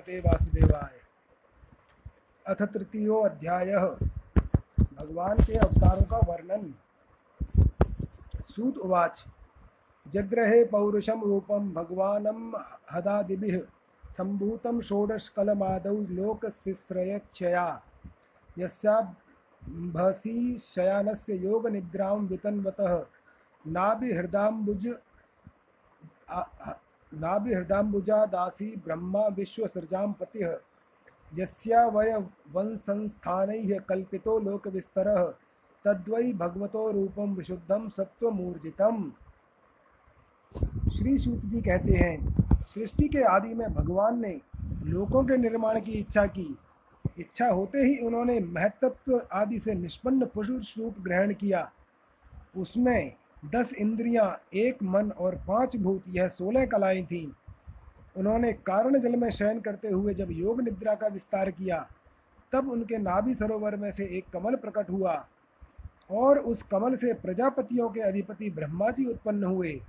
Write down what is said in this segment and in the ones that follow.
भगवते वासुदेवाय। अथ तृतीयो अध्याय। भगवान के अवतारों का वर्णन। सूत उवाच। जग्रहे पौरुषम रूपम भगवानम हदादिभिः सम्भूतं षोडशकलमादौ लोकशिश्रयक्षया यस्याभसी शयानस्य योगनिद्रां वितन्वतः। नाभिहृदाम्बुज नाभिहृदाम्बुजादासी ब्रह्मा विश्वसृजां पतिः। यस्या वय वंशंस्थानैः कल्पितो लोकविस्तरः। तद्वै भगवतो रूपम विशुद्धम सत्वमूर्जितम श्री सूत जी कहते हैं, सृष्टि के आदि में भगवान ने लोकों के निर्माण की इच्छा की। इच्छा होते ही उन्होंने महत्त्व आदि से निष्पन्न पुरुष रूप ग्रहण किया। उसमें दस इंद्रियाँ, एक मन और पाँच भूत यह सोलह कलाएँ थीं। उन्होंने कारण जल में शयन करते हुए जब योग निद्रा का विस्तार किया तब उनके नाभि सरोवर में से एक कमल प्रकट हुआ और उस कमल से प्रजापतियों के अधिपति ब्रह्मा जी उत्पन्न हुए।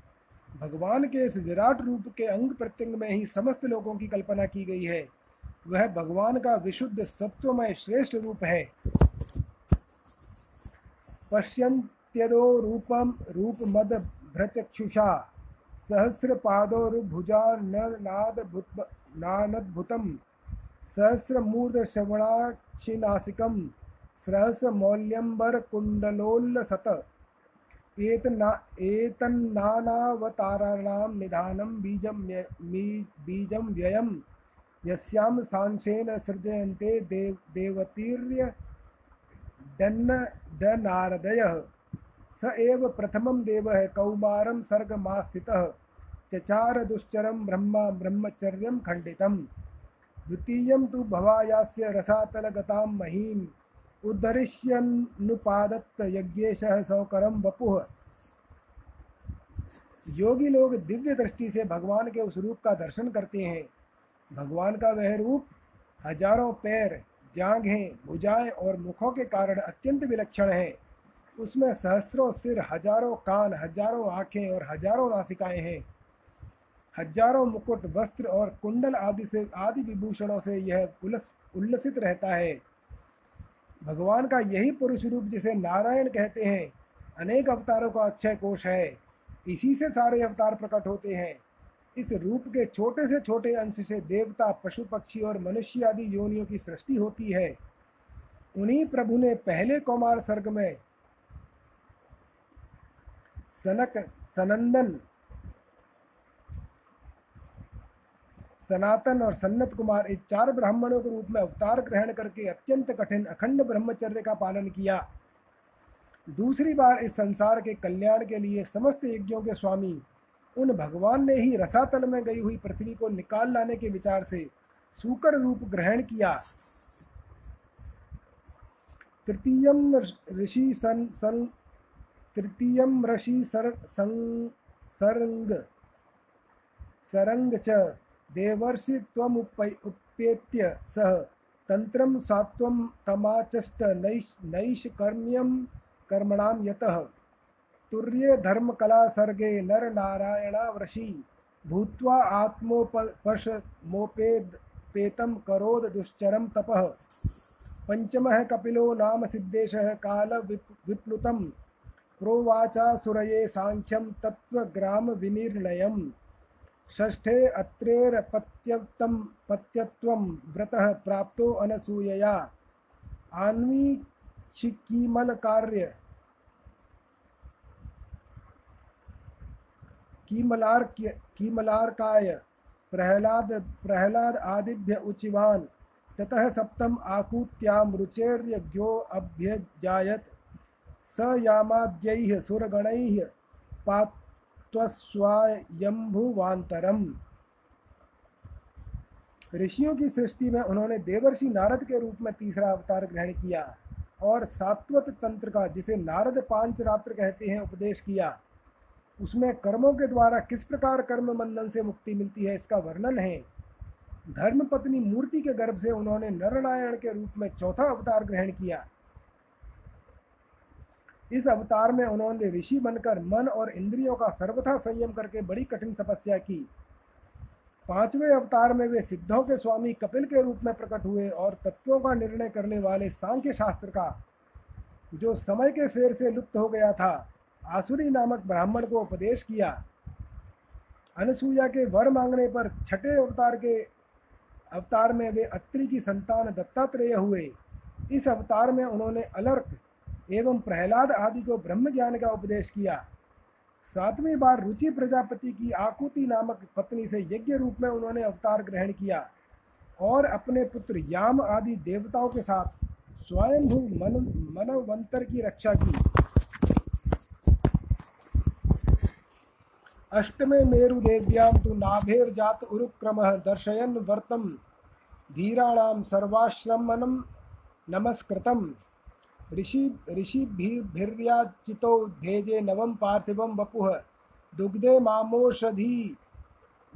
भगवान के इस विराट रूप के अंग प्रत्यंग में ही समस्त लोगों की कल्पना की गई है। वह भगवान का विशुद्ध सत्वमय श्रेष्ठ रूप है। पश्यन्त्यदो रूपम रूप मद भ्रचक्षुषा सहस्र पादोर्भुजा नानद्भुतम सहस्रमूर्ध श्रवणाक्षिनासिकम सहस्रमौल्यंबर कुंडलोल्लसत एतना, एतन्नानावताराणां निधानं बीजं बीजं व्ययं, यस्यां सांशेन सृजयन्ते देव, देवतीर्य दन्नदनारदयः स एव प्रथमं देवः कौमारं सर्गमास्थितः, चचार दुश्चरं ब्रह्मा ब्रह्मचर्यं खण्डितम्। द्वितीयं तु भवायास्य रसातलगतां महीम् उद्धरिष्यन्नुपादत्त यज्ञेशः सौकरम वपुः। योगी लोग दिव्य दृष्टि से भगवान के उस रूप का दर्शन करते हैं। भगवान का वह रूप हज़ारों पैर, जांघें, भुजाएँ और मुखों के कारण अत्यंत विलक्षण है। उसमें सहस्रों सिर, हज़ारों कान, हज़ारों आँखें और हज़ारों नासिकाएँ हैं। हज़ारों मुकुट, वस्त्र और कुंडल आदि से, आदि विभूषणों से यह उल्लस उल्लसित रहता है। भगवान का यही पुरुष रूप जिसे नारायण कहते हैं, अनेक अवतारों का अक्षय कोष है। इसी से सारे अवतार प्रकट होते हैं। इस रूप के छोटे से छोटे अंश से देवता, पशु पक्षी और मनुष्य आदि योनियों की सृष्टि होती है। उन्हीं प्रभु ने पहले कौमार सर्ग में सनक, सनंदन, सनातन और सन्नत कुमार इस चार ब्राह्मणों के रूप में अवतार ग्रहण करके अत्यंत कठिन अखंड ब्रह्मचर्य का पालन किया। दूसरी बार इस संसार के कल्याण के लिए समस्त यज्ञों के स्वामी उन भगवान ने ही रसातल में गई हुई पृथ्वी को निकाल लाने के विचार से सूकर रूप ग्रहण किया। तृतीय ऋषि सन सन तृतीयम ऋषि सर संग सरंग सरंग च, देवर्षि त्वमुपेत्य सह तंत्रम सात्वम तमाचष्ट नैश नैष्कर्म्यम कर्मणां यतः। तुर्ये धर्मकला सर्गे नर नारायणावृषि भूत्वा आत्मोपश मोपेद करोद दुश्चरम तपः। पंचमः कपिलो नाम सिद्धेशः काल प्रोवाचा सुरये सांख्यम तत्वग्राम विनिर्णयम् षष्ठे अत्रेरपत्यत्तं पत्यत्वं व्रतः प्राप्तो अनसूयया। आन्वीक्षिकीमलकार्य। कीमलार्क्य, कीमलार्काय। प्रहलाद प्रहलाद आदिभ्य उचिवान। ततः सप्तम आकूत्यां रुचेर्यज्ञो अभ्यजायत। स यामाद्यैः सुरगणैः पात् त्वस्वायंभुवांतरम ऋषियों की सृष्टि में उन्होंने देवर्षि नारद के रूप में तीसरा अवतार ग्रहण किया और सात्वत तंत्र का, जिसे नारद पाँच रात्र कहते हैं, उपदेश किया। उसमें कर्मों के द्वारा किस प्रकार कर्म बंधन से मुक्ति मिलती है, इसका वर्णन है। धर्मपत्नी मूर्ति के गर्भ से उन्होंने नरनारायण के रूप में चौथा अवतार ग्रहण किया। इस अवतार में उन्होंने ऋषि बनकर मन और इंद्रियों का सर्वथा संयम करके बड़ी कठिन तपस्या की। पाँचवें अवतार में वे सिद्धों के स्वामी कपिल के रूप में प्रकट हुए और तत्वों का निर्णय करने वाले सांख्य शास्त्र का, जो समय के फेर से लुप्त हो गया था, आसुरी नामक ब्राह्मण को उपदेश किया। अनसुईया के वर मांगने पर छठे अवतार के अवतार में वे अत्रि की संतान दत्तात्रेय हुए। इस अवतार में उन्होंने अलर्क एवं प्रहलाद आदि को ब्रह्म ज्ञान का उपदेश किया। सातवीं बार रुचि प्रजापति की आकुति नामक पत्नी से यज्ञ रूप में उन्होंने अवतार ग्रहण किया और अपने पुत्र याम आदि देवताओं के साथ स्वयंभू मन, मनवंतर की रक्षा की। अष्टमे मेरुदेव्यां तु नाभेर्जात उरुक्रमः दर्शयन् वर्तं धीराणां सर्वाश्रमणं नमस्कृतम्। ऋषि ऋषिभिर्याचितो भेजे नवम पार्थिवम वपुः। दुग्धे मामोषधि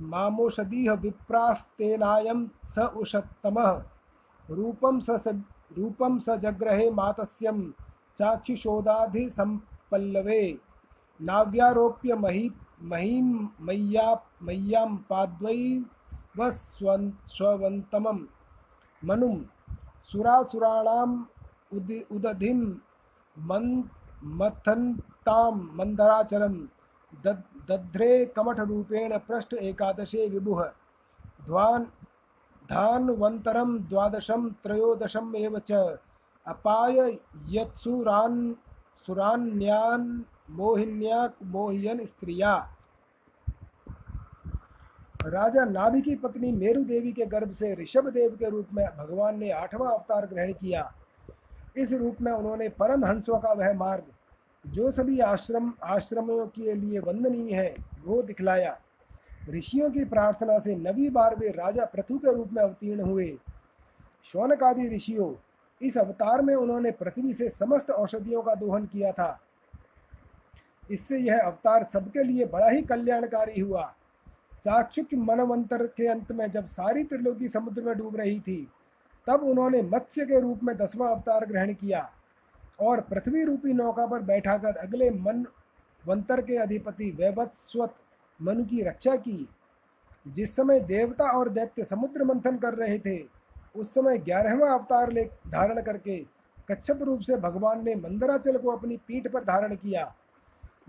मामोषधिः विप्रास्तेनायं स उषत्तमः। रूपं स रूपं स जग्रहे मातस्यं चाक्षुषोदाधिसम्पल्लवे। नाव्यारोप्य मही, महीं मय्या, मय्यां पाद्वैव स्ववन्तमं। मनुं उदि उदधिं मन् मथन्तां मन्दराचलं दद् दध्रे कमठरूपेण पृष्ठ एकादशे विभुः। ध्वान् धान्वन्तरं द्वादशं त्रयोदशम् एव च। अपाय यत्सुरान् सुरान्यान् मोहिन्या मोहियन स्त्रिया। राजा नाभि की पत्नी मेरु देवी के गर्भ से ऋषभ देव के रूप में भगवान ने आठवां अवतार ग्रहण किया। इस रूप में उन्होंने परम हंसों का वह मार्ग, जो सभी आश्रम, आश्रमों के लिए वंदनीय है, वो दिखलाया। ऋषियों की प्रार्थना से नवी बार वे राजा पृथु के रूप में अवतीर्ण हुए। शौनक आदि ऋषियों, इस अवतार में उन्होंने पृथ्वी से समस्त औषधियों का दोहन किया था। इससे यह अवतार सबके लिए बड़ा ही कल्याणकारी हुआ। चाक्षुक मनवंतर के अंत में जब सारी त्रिलोकी समुद्र में डूब रही थी तब उन्होंने मत्स्य के रूप में दसवां अवतार ग्रहण किया और पृथ्वी रूपी नौका पर बैठाकर अगले मन वंतर के अधिपति वैवत्स्वत मनु की रक्षा की। जिस समय देवता और दैत्य समुद्र मंथन कर रहे थे, उस समय ग्यारहवा अवतार ले धारण करके कच्छप रूप से भगवान ने मंदराचल को अपनी पीठ पर धारण किया।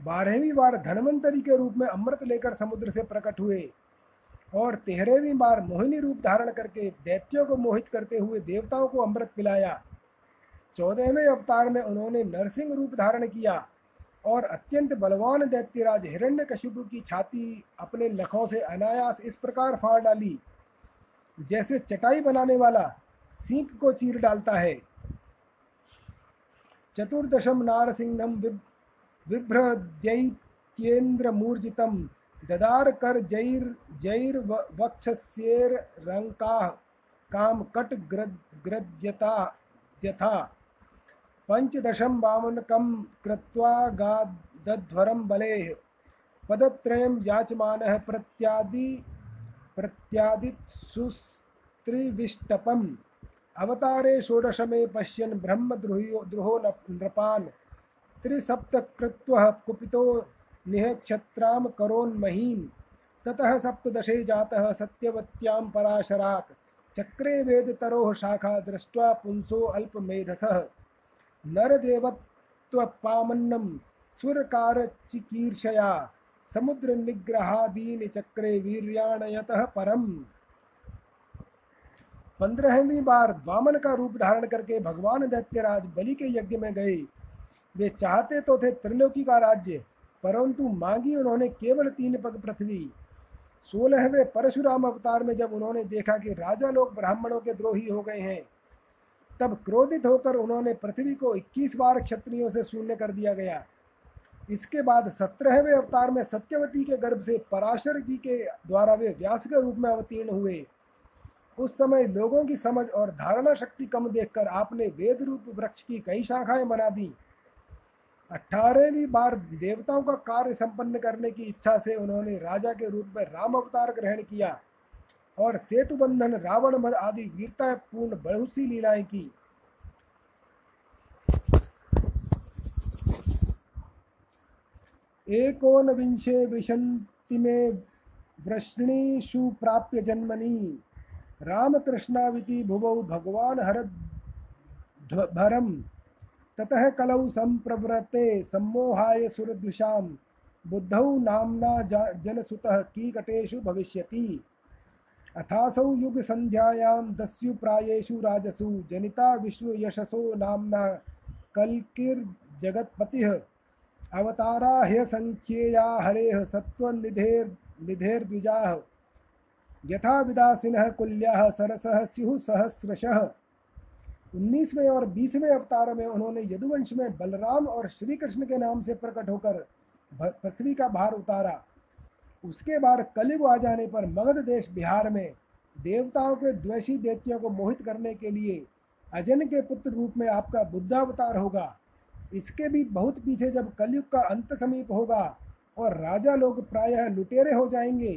बारहवीं बार धनवंतरी के रूप में अमृत लेकर समुद्र से प्रकट हुए। और तेरहवीं बार मोहिनी रूप धारण करके दैत्यों को मोहित करते हुए देवताओं को अमृत पिलाया। चौदहवें अवतार में उन्होंने नरसिंह रूप धारण किया और अत्यंत बलवान दैत्यराज हिरण्यकशिपु की छाती अपने नखों से अनायास इस प्रकार फाड़ डाली, जैसे चटाई बनाने वाला सीख को चीर डालता है। चतुर्दशम नारसिंहम बिभ्रद्यैत्येन्द्रमूर्जितं ददार कर जैर जैर वक्षस्येर रंका काम कट ग्रद्यता, यथा। पंचदशम वामनकम कृत्वा गादध्वरम बले। पदत्रयं याचमानः प्रत्यादि, प्रत्यादित सुस्त्रिविष्टपम्। अवतारे षोडशमे पश्यन् ब्रह्मद्रोहो द्रोहो नृपान्। त्रिसप्तकृत्वः कुपितो निःक्षत्रां करोन्महीं ततः सप्तदशे जातः सत्यवत्यां पराशरात् चक्रे वेदतरोः शाखा दृष्ट्वा पुंसो अल्पमेधसः। नरदेवत्वपामन्नं सुरकारचिकीर्षया समुद्रनिग्रहादीन चक्रे वीर्याणयतः परम। पंद्रहवीं बार वामन का रूप धारण करके भगवान दैत्यराज बलि के यज्ञ में गए। वे चाहते तो थे त्रिलोकी का राज्य परंतु मांगी उन्होंने केवल तीन पग पृथ्वी। सोलहवें परशुराम अवतार में जब उन्होंने देखा कि राजा लोग ब्राह्मणों के द्रोही हो गए हैं, तब क्रोधित होकर उन्होंने पृथ्वी को 21 बार क्षत्रियों से शून्य कर दिया गया। इसके बाद सत्रहवें अवतार में सत्यवती के गर्भ से पराशर जी के द्वारा वे व्यास के रूप में अवतीर्ण हुए। उस समय लोगों की समझ और धारणा शक्ति कम देखकर आपने वेद रूप वृक्ष की कई शाखाएँ बना दी। अठारहवीं बार देवताओं का कार्य संपन्न करने की इच्छा से उन्होंने राजा के रूप में राम अवतार ग्रहण किया और सेतु बंधन, रावण आदि वीरतापूर्ण बहुत सी लीलाएँ की। एकोन विंशे विशंति में वृष्णीषु प्राप्य जन्मनि। रामकृष्णाविति भुवौ भगवान् हरद्भरम् ततः कलौ सम्प्रवृत्ते सम्मोहाय सुरद्विषां बुद्धौ नाम्ना जनसुतः कीकटेषु भविष्यति। अथासौ युगसन्ध्यायां दस्यु प्रायेषु राजसु। जनिता विष्णुयशसो नाम्ना कल्किर्जगत्पतिः। अवतारा ह्यसङ्ख्येया हरेः सत्त्वनिधेर्निधेर्द्विजाः यथा विदासिनः कुल्याः सरसः स्युः सहस्रशः। उन्नीसवें और बीसवें अवतार में उन्होंने यदुवंश में बलराम और श्री कृष्ण के नाम से प्रकट होकर पृथ्वी का भार उतारा। उसके बाद कलिग आ जाने पर मगध देश बिहार में देवताओं के द्वेषी देवतियों को मोहित करने के लिए अजन के पुत्र रूप में आपका बुद्धावतार होगा। इसके भी बहुत पीछे जब कलयुग का अंत समीप होगा और राजा लोग प्रायः लुटेरे हो जाएँगे,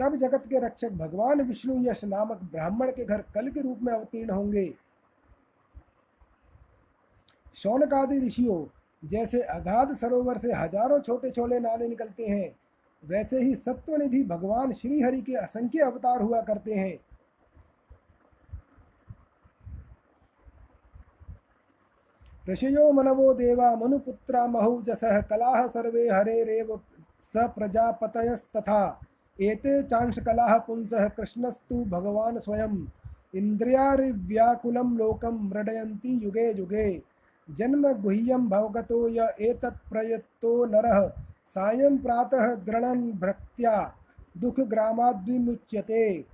तब जगत के रक्षक भगवान विष्णु यश नामक ब्राह्मण के घर कल के रूप में अवतीर्ण होंगे। शौनकादि ऋषियों, जैसे अगाध सरोवर से हज़ारों छोटे छोटे नाले निकलते हैं, वैसे ही सत्वनिधि भगवान श्री हरि के असंख्य अवतार हुआ करते हैं। ऋषयो मनवो देवा मनुपुत्रा महौजसः कलाः सर्वे हरेरेव स प्रजापतयस्तथा। एते चांशकलाः पुंसः कृष्णस्तु भगवान् स्वयं इन्द्रियारिव्याकुलं लोकं मृडयन्ति युगे युगे। जन्म गुह्यम भवगतो य एतत् प्रयत्तो नरः। सायं प्रातः गृणन् भक्त्या दुःखग्रामाद्विमुच्यते।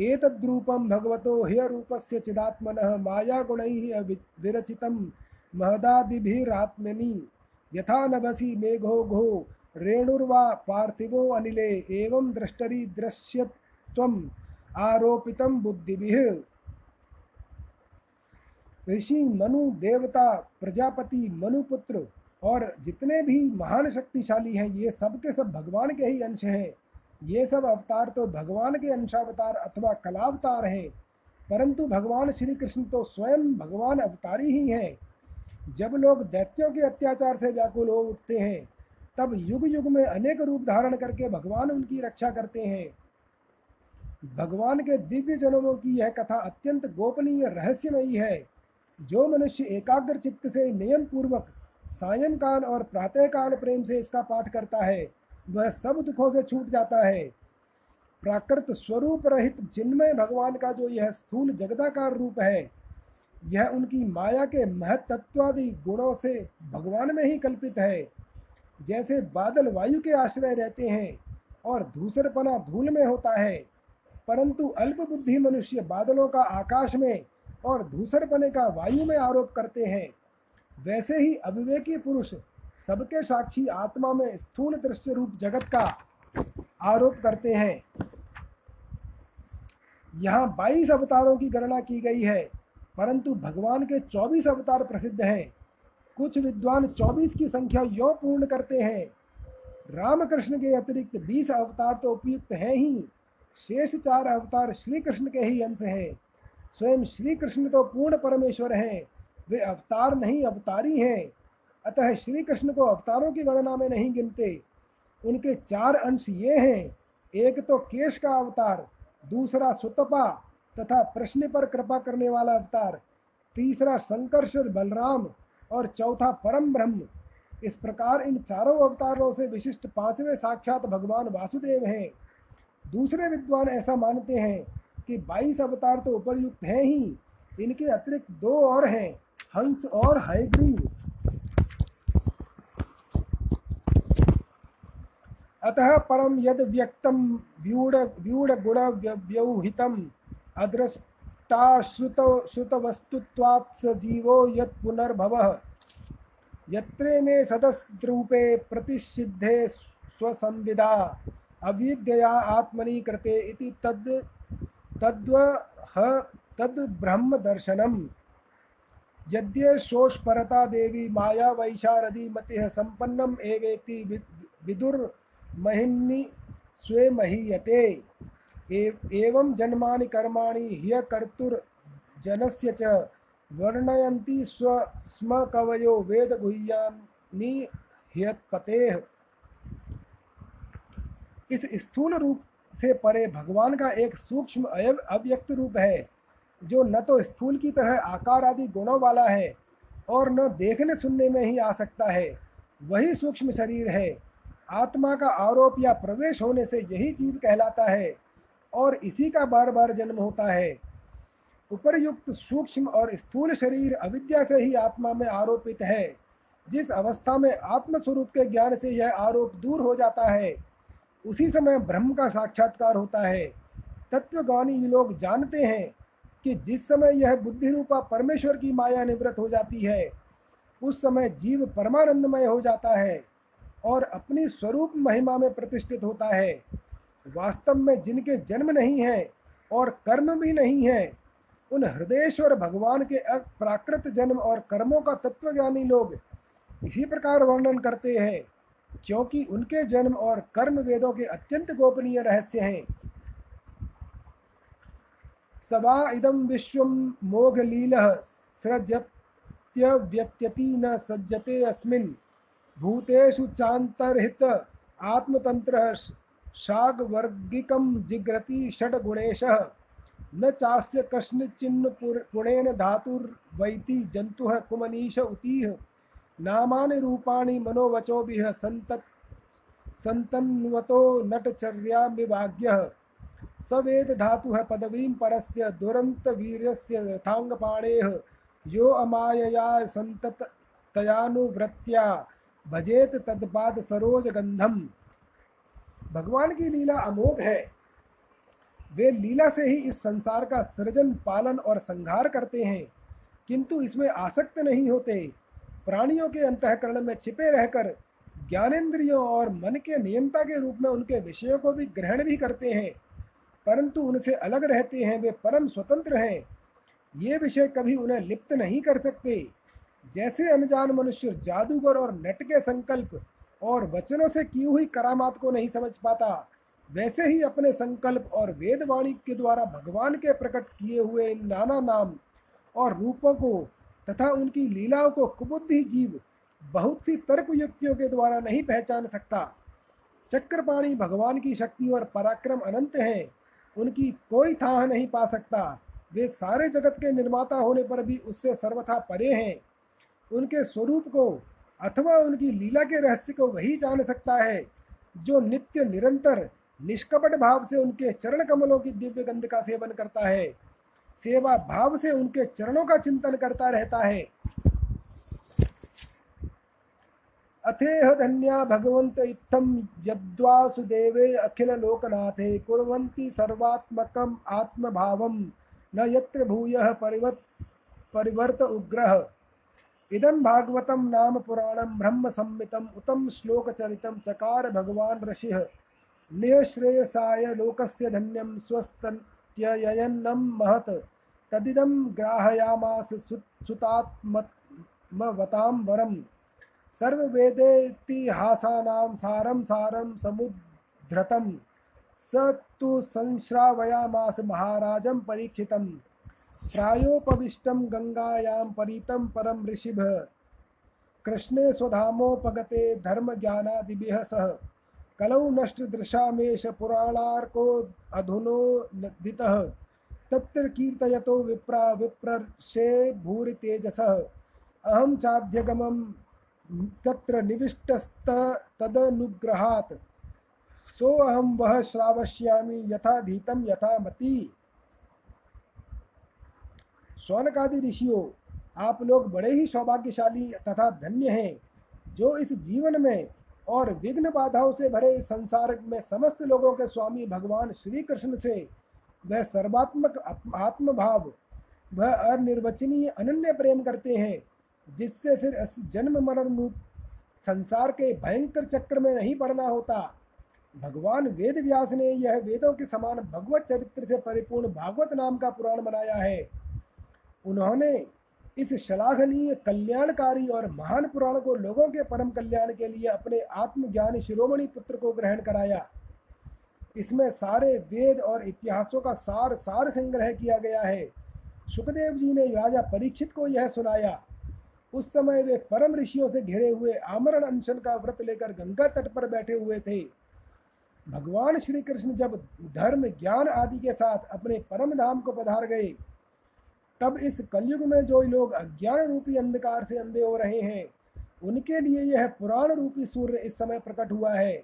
एतद्रूपं भगवतो ह्यरूपस्य चिदात्मनः मायागुणैः विरचितं महदादिभिरात्मनि। यथा नभसि मेघो घो, रेणुर्वा पार्थिवो अनिले, एवं द्रष्टरि दृश्यत्वम् आरोपितं बुद्धिभिः। ऋषि, मनु, देवता, प्रजापति, मनुपुत्र और जितने भी महान शक्तिशाली हैं, ये सब के सब भगवान के ही अंश हैं। ये सब अवतार तो भगवान के अंशावतार अथवा कलावतार हैं, परंतु भगवान श्री कृष्ण तो स्वयं भगवान अवतारी ही हैं। जब लोग दैत्यों के अत्याचार से व्याकुल हो उठते हैं, तब युग युग में अनेक रूप धारण करके भगवान उनकी रक्षा करते हैं। भगवान के दिव्य जन्मों की यह कथा अत्यंत गोपनीय, रहस्यमयी है। जो मनुष्य एकाग्र चित्त से नियम पूर्वक सायंकाल और प्रातःकाल प्रेम से इसका पाठ करता है, वह सब दुखों से छूट जाता है। प्राकृत स्वरूप रहित जिनमय भगवान का जो यह स्थूल जगदाकार रूप है, यह उनकी माया के महत्त्वादि गुणों से भगवान में ही कल्पित है। जैसे बादल वायु के आश्रय रहते हैं और धूसरपना धूल में होता है, परंतु अल्प बुद्धि मनुष्य बादलों का आकाश में और धूसरपने का वायु में आरोप करते हैं। वैसे ही अविवेकी पुरुष सबके साक्षी आत्मा में स्थूल दृश्य रूप जगत का आरोप करते हैं। यहाँ 22 अवतारों की गणना की गई है, परंतु भगवान के 24 अवतार प्रसिद्ध हैं। कुछ विद्वान 24 की संख्या यो पूर्ण करते हैं। रामकृष्ण के अतिरिक्त 20 अवतार तो उपयुक्त हैं ही, शेष चार अवतार श्री कृष्ण के ही अंश हैं। स्वयं श्री कृष्ण तो पूर्ण परमेश्वर हैं। वे अवतार नहीं, अवतारी हैं। अतः श्री कृष्ण को अवतारों की गणना में नहीं गिनते। उनके चार अंश ये हैं, एक तो केश का अवतार, दूसरा सुतपा तथा प्रश्न पर कृपा करने वाला अवतार, तीसरा संकर्षण बलराम, और चौथा परम ब्रह्म। इस प्रकार इन चारों अवतारों से विशिष्ट पाँचवें साक्षात भगवान वासुदेव हैं। दूसरे विद्वान ऐसा मानते हैं कि 22 अवतार तो उपरयुक्त हैं ही। इनके अतिरिक्त दो और हैं, हंस और हयग्रीव। अतः परम यद व्यक्तम व्यूढ़ गुण व्यवहितम अदृष्टाश्रुत श्रुतवस्तुत्वात् स जीवो यत् पुनर्भवः। यत्रे में सदस्रूपे प्रतिषिद्धे स्वसंविदा अविद्यया आत्मनि कृते इति तद् तद्वह तद् ब्रह्म दर्शनम यद्य शोषपरता देवी माया वैशारदी मति संपन्नम एवेति विदुर्महिम्नि स्वे महीयते एवं जन्मानि कर्माणि ह्य कर्तुर्जनस्य च वर्णयन्ति स्व स्म कवयो वेद गुह्यानि इस स्थूल रूप से परे भगवान का एक सूक्ष्म अव्यक्त रूप है, जो न तो स्थूल की तरह आकार आदि गुणों वाला है और न देखने सुनने में ही आ सकता है। वही सूक्ष्म शरीर है। आत्मा का आरोप या प्रवेश होने से यही जीव कहलाता है और इसी का बार बार जन्म होता है। उपरयुक्त सूक्ष्म और स्थूल शरीर अविद्या से ही आत्मा में आरोपित है। जिस अवस्था में आत्मस्वरूप के ज्ञान से यह आरोप दूर हो जाता है उसी समय ब्रह्म का साक्षात्कार होता है। तत्वगानी लोग जानते हैं कि जिस समय यह बुद्धि रूपा परमेश्वर की माया निवृत्त हो जाती है, उस समय जीव परमानंदमय हो जाता है और अपनी स्वरूप महिमा में प्रतिष्ठित होता है। वास्तव में जिनके जन्म नहीं है और कर्म भी नहीं है, उन हृदयेश्वर भगवान के प्राकृत जन्म और कर्मों का तत्वज्ञानी लोग इसी प्रकार वर्णन करते हैं। क्योंकि उनके जन्म और कर्म वेदों के अत्यंत गोपनीय रहस्य हैं। सवा इदम विश्व मोघलील सृजत्यव्यत्यति न सज्जते अस्मिन्। भूतेषु चान्तर्हित आत्मतंत्र शागवर्गिकं जिघ्रति षड्गुणेशः। न चास्य कश्चिन्न पुणेन धातुर्वैति जंतु कुमनीश उतीह नामानि रूपाणि मनोवचोभिः सन्तत् सन्तन्वतो नटचर्यामिवाग्यः स वेद धातुः पदवीं परस्य दुरन्तवीर्यस्य रथाङ्गपाणेः यो अमायया सन्ततयानुवृत्त्या भजेत तदपाद सरोज गंधम भगवान की लीला अमोघ है। वे लीला से ही इस संसार का सृजन, पालन और संहार करते हैं, किंतु इसमें आसक्त नहीं होते। प्राणियों के अंतकरण में छिपे रहकर ज्ञानेन्द्रियों और मन के नियंता के रूप में उनके विषयों को भी ग्रहण भी करते हैं, परंतु उनसे अलग रहते हैं, वे परम स्वतंत्र हैं। ये विषय कभी उन्हें लिप्त नहीं कर सकते। जैसे अनजान मनुष्य जादूगर और नट के संकल्प और वचनों से की हुई करामात को नहीं समझ पाता, वैसे ही अपने संकल्प और वेदवाणी के द्वारा भगवान के प्रकट किए हुए नाना नाम और रूपों को तथा उनकी लीलाओं को कुबुद्धि जीव बहुत सी तर्क युक्तियों के द्वारा नहीं पहचान सकता। चक्रपाणी भगवान की शक्ति और पराक्रम अनंत हैं। उनकी कोई थाह नहीं पा सकता। वे सारे जगत के निर्माता होने पर भी उससे सर्वथा परे हैं। उनके स्वरूप को अथवा उनकी लीला के रहस्य को वही जान सकता है, जो नित्य निरंतर निष्कपट भाव से उनके चरण कमलों की दिव्य गंध का सेवन करता है। सेवा भाव से उनके चरणों का चिंतन करता रहता है। अथेह धन्या भगवंत इत्थम यद्वासुदेवे अखिल लोकनाथे, कुर्वन्ति सर्वात्मकम आत्मभावम, न यत्र भूयः परिवत्, परिवर्त उग्रह इदं भागवतं नाम पुराणं ब्रह्म संमितम् उतम श्लोकचरितं चकार भगवान् ऋषिः। निःश्रेयसाय लोकस्य धन्यं स्वस्तत्ययन्नं महत्। तदिदं ग्राहयामास सुतात्मवतां वरम् सर्ववेदेतिहासानां सारं सारं समुद्धृतं स तु संश्रावयामास महाराजं परीक्षितम्। प्रायोपविष्टं गङ्गायां परितं परं ऋषिभ। कृष्णे स्वधामोपगते धर्मज्ञानादिभिः सह। कलौ नष्टदृशामेष पुराणार्को अधुनोदितः तत्र कीर्तयतो विप्रा विप्रर्षे भूरितेजसः। अहं चाध्यगमं तत्र निविष्टस्तदनुग्रहात् सोऽहं वः श्रावश्यामि यथा धीतं यथा मती सौनकादि ऋषियों, आप लोग बड़े ही सौभाग्यशाली तथा धन्य हैं, जो इस जीवन में और विघ्न बाधाओं से भरे इस संसार में समस्त लोगों के स्वामी भगवान श्री कृष्ण से वह सर्वात्मक आत्मभाव, वह अनिर्वचनीय अनन्य प्रेम करते हैं, जिससे फिर जन्म मरण रूप संसार के भयंकर चक्र में नहीं पड़ना होता। भगवान वेद व्यास ने यह वेदों के समान भगवत चरित्र से परिपूर्ण भागवत नाम का पुराण बनाया है। उन्होंने इस शलाघनीय, कल्याणकारी और महान पुराण को लोगों के परम कल्याण के लिए अपने आत्मज्ञानी शिरोमणि पुत्र को ग्रहण कराया। इसमें सारे वेद और इतिहासों का सार सार संग्रह किया गया है। सुखदेव जी ने राजा परीक्षित को यह सुनाया। उस समय वे परम ऋषियों से घिरे हुए आमरण अनशन का व्रत लेकर गंगा तट पर बैठे हुए थे। भगवान श्री कृष्ण जब धर्म, ज्ञान आदि के साथ अपने परम धाम को पधार गए तब इस कलयुग में जो लोग अज्ञान रूपी अंधकार से अंधे हो रहे हैं, उनके लिए यह पुराण रूपी सूर्य इस समय प्रकट हुआ है।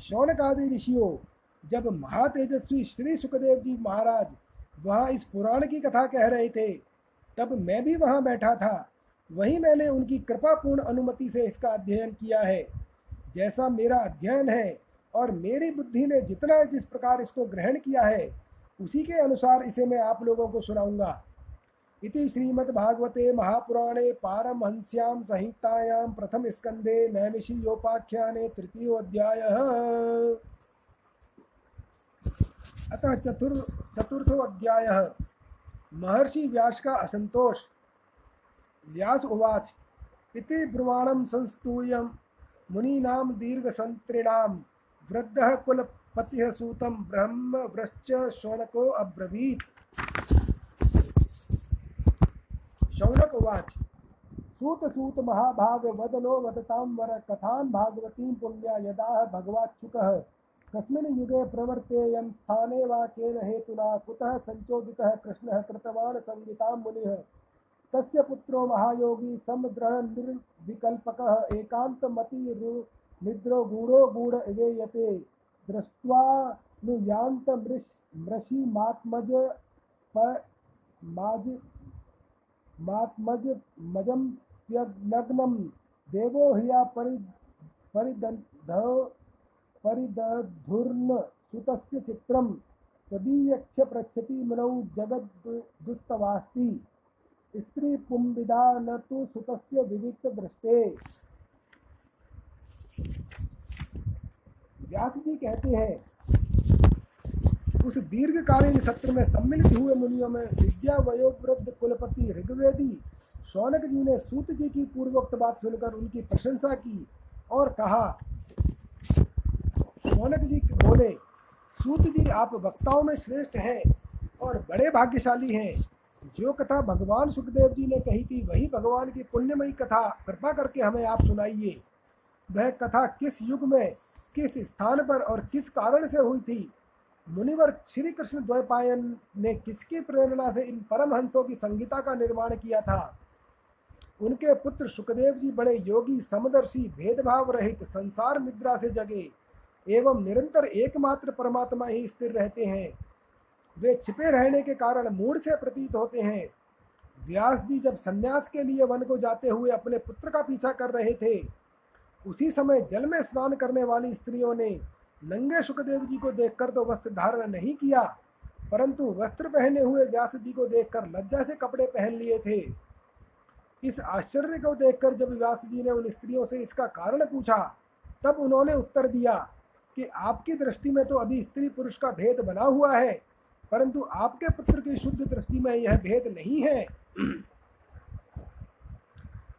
शौनक आदि ऋषियों, जब महातेजस्वी श्री सुखदेव जी महाराज वहाँ इस पुराण की कथा कह रहे थे, तब मैं भी वहाँ बैठा था। वहीं मैंने उनकी कृपापूर्ण अनुमति से इसका अध्ययन किया है। जैसा मेरा अध्ययन है और मेरी बुद्धि ने जितना जिस प्रकार इसको ग्रहण किया है, उसी के अनुसार इसे मैं आप लोगों को सुनाऊँगा। इति श्रीमद्भागवते महापुराणे पारमहंस्यां संहितायां प्रथम स्कंदे नैमिषीयोपाख्याने तृतीयोऽध्यायः। अतः चतुर् चतुर्थो अध्यायः महर्षि व्यास का असंतोष। व्यास उवाच, इति ब्रुवाणं संस्तूयं, मुनीनां दीर्घसन्त्रिणां, वृद्धः कुलपतिः सूतं ब्रह्मवृश्च शौनको अब्रवीत्। शौनक उवाच सूत सूत महाभाग वदनो वदतां वर कथां भागवतीं पुण्या यदाह भगवाच्युकः कस्मिन् युगे प्रवर्तेयं स्थाने वा केन हेतुना कुतः सञ्चोदितः कृष्णः कृतवान् संहितां मुनिः। तस्य पुत्रो महायोगी समद्रह निर्विकल्पकः एकान्तमति निद्रो गूढ़ो गूढ़ इवेयते दृष्ट्वा नुयान्त मृष मृषि मात्मज मजम नग्नम देवो हिया परि परिदध परिदधुर्न सुतस्य चित्रम त्वदीयक्ष पृच्छति मनौ जगद्दुस्तवास्ति स्त्री पुंबिदा न तो सुतस्य विविक्त दृष्टे। व्यास जी कहते हैं उस दीर्घकालीन सत्र में सम्मिलित हुए मुनियों में विद्या वयोवृद्ध कुलपति ऋग्वेदी शौनक जी ने सूत जी की पूर्वोक्त बात सुनकर उनकी प्रशंसा की और कहा शौनक जी बोले, सूत जी आप वक्ताओं में श्रेष्ठ हैं और बड़े भाग्यशाली हैं। जो कथा भगवान सुखदेव जी ने कही थी, वही भगवान की पुण्यमयी कथा कृपा करके हमें आप सुनाइए। वह कथा किस युग में, किस स्थान पर और किस कारण से हुई थी मुनिवर श्री कृष्ण द्वैपायन ने किसकी प्रेरणा से इन परमहंसों की संगीता का निर्माण किया था? उनके पुत्र सुखदेव जी बड़े योगी, समदर्शी, भेदभाव रहित, संसार निद्रा से जगे, एवं निरंतर एकमात्र परमात्मा ही स्थिर रहते हैं। वे छिपे रहने के कारण मूड से प्रतीत होते हैं। व्यास जी जब सन्यास के लिए वन को जाते हुए अपने पुत्र का पीछा कर रहे थे, उसी समय जल में स्नान करने वाली स्त्रियों ने नंगे सुखदेव जी को देखकर तो वस्त्र धारण नहीं किया, परंतु वस्त्र पहने हुए व्यास जी को देखकर लज्जा से कपड़े पहन लिए थे। इस आश्चर्य को देखकर जब व्यास जी ने उन स्त्रियों से इसका कारण पूछा, तब उन्होंने उत्तर दिया कि आपकी दृष्टि में तो अभी स्त्री पुरुष का भेद बना हुआ है, परंतु आपके पुत्र की शुद्ध दृष्टि में यह भेद नहीं है।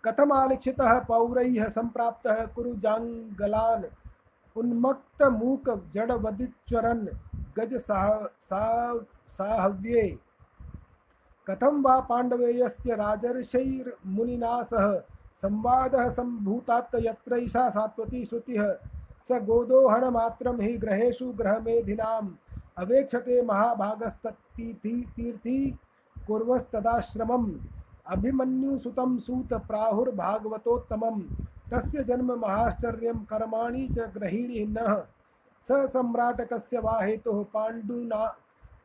कथमालिक्षित पौर संप्राप्त कुरुजांगलान उन्मक्त मूक जड़वदिच्वरन गज साहव्ये। कथम वा पाण्डवेयस्य राजर्षैर्मुनिना सह संवादः सम्भूतात् यत्रैषा सात्वती श्रुतिः। स गोदोहनमात्रं हि ग्रहेषु ग्रहमेधिनाम्। अवेक्षते महाभागस्तीर्थी कुर्वस्तदाश्रमम्। अभिमन्युसुतं सूत प्राहुर्भागवतोत्तमं तस्य जन्म महाश्चर्यं कर्माणि च न। स सम्राटकस्य वा हेतुः पाण्डुना,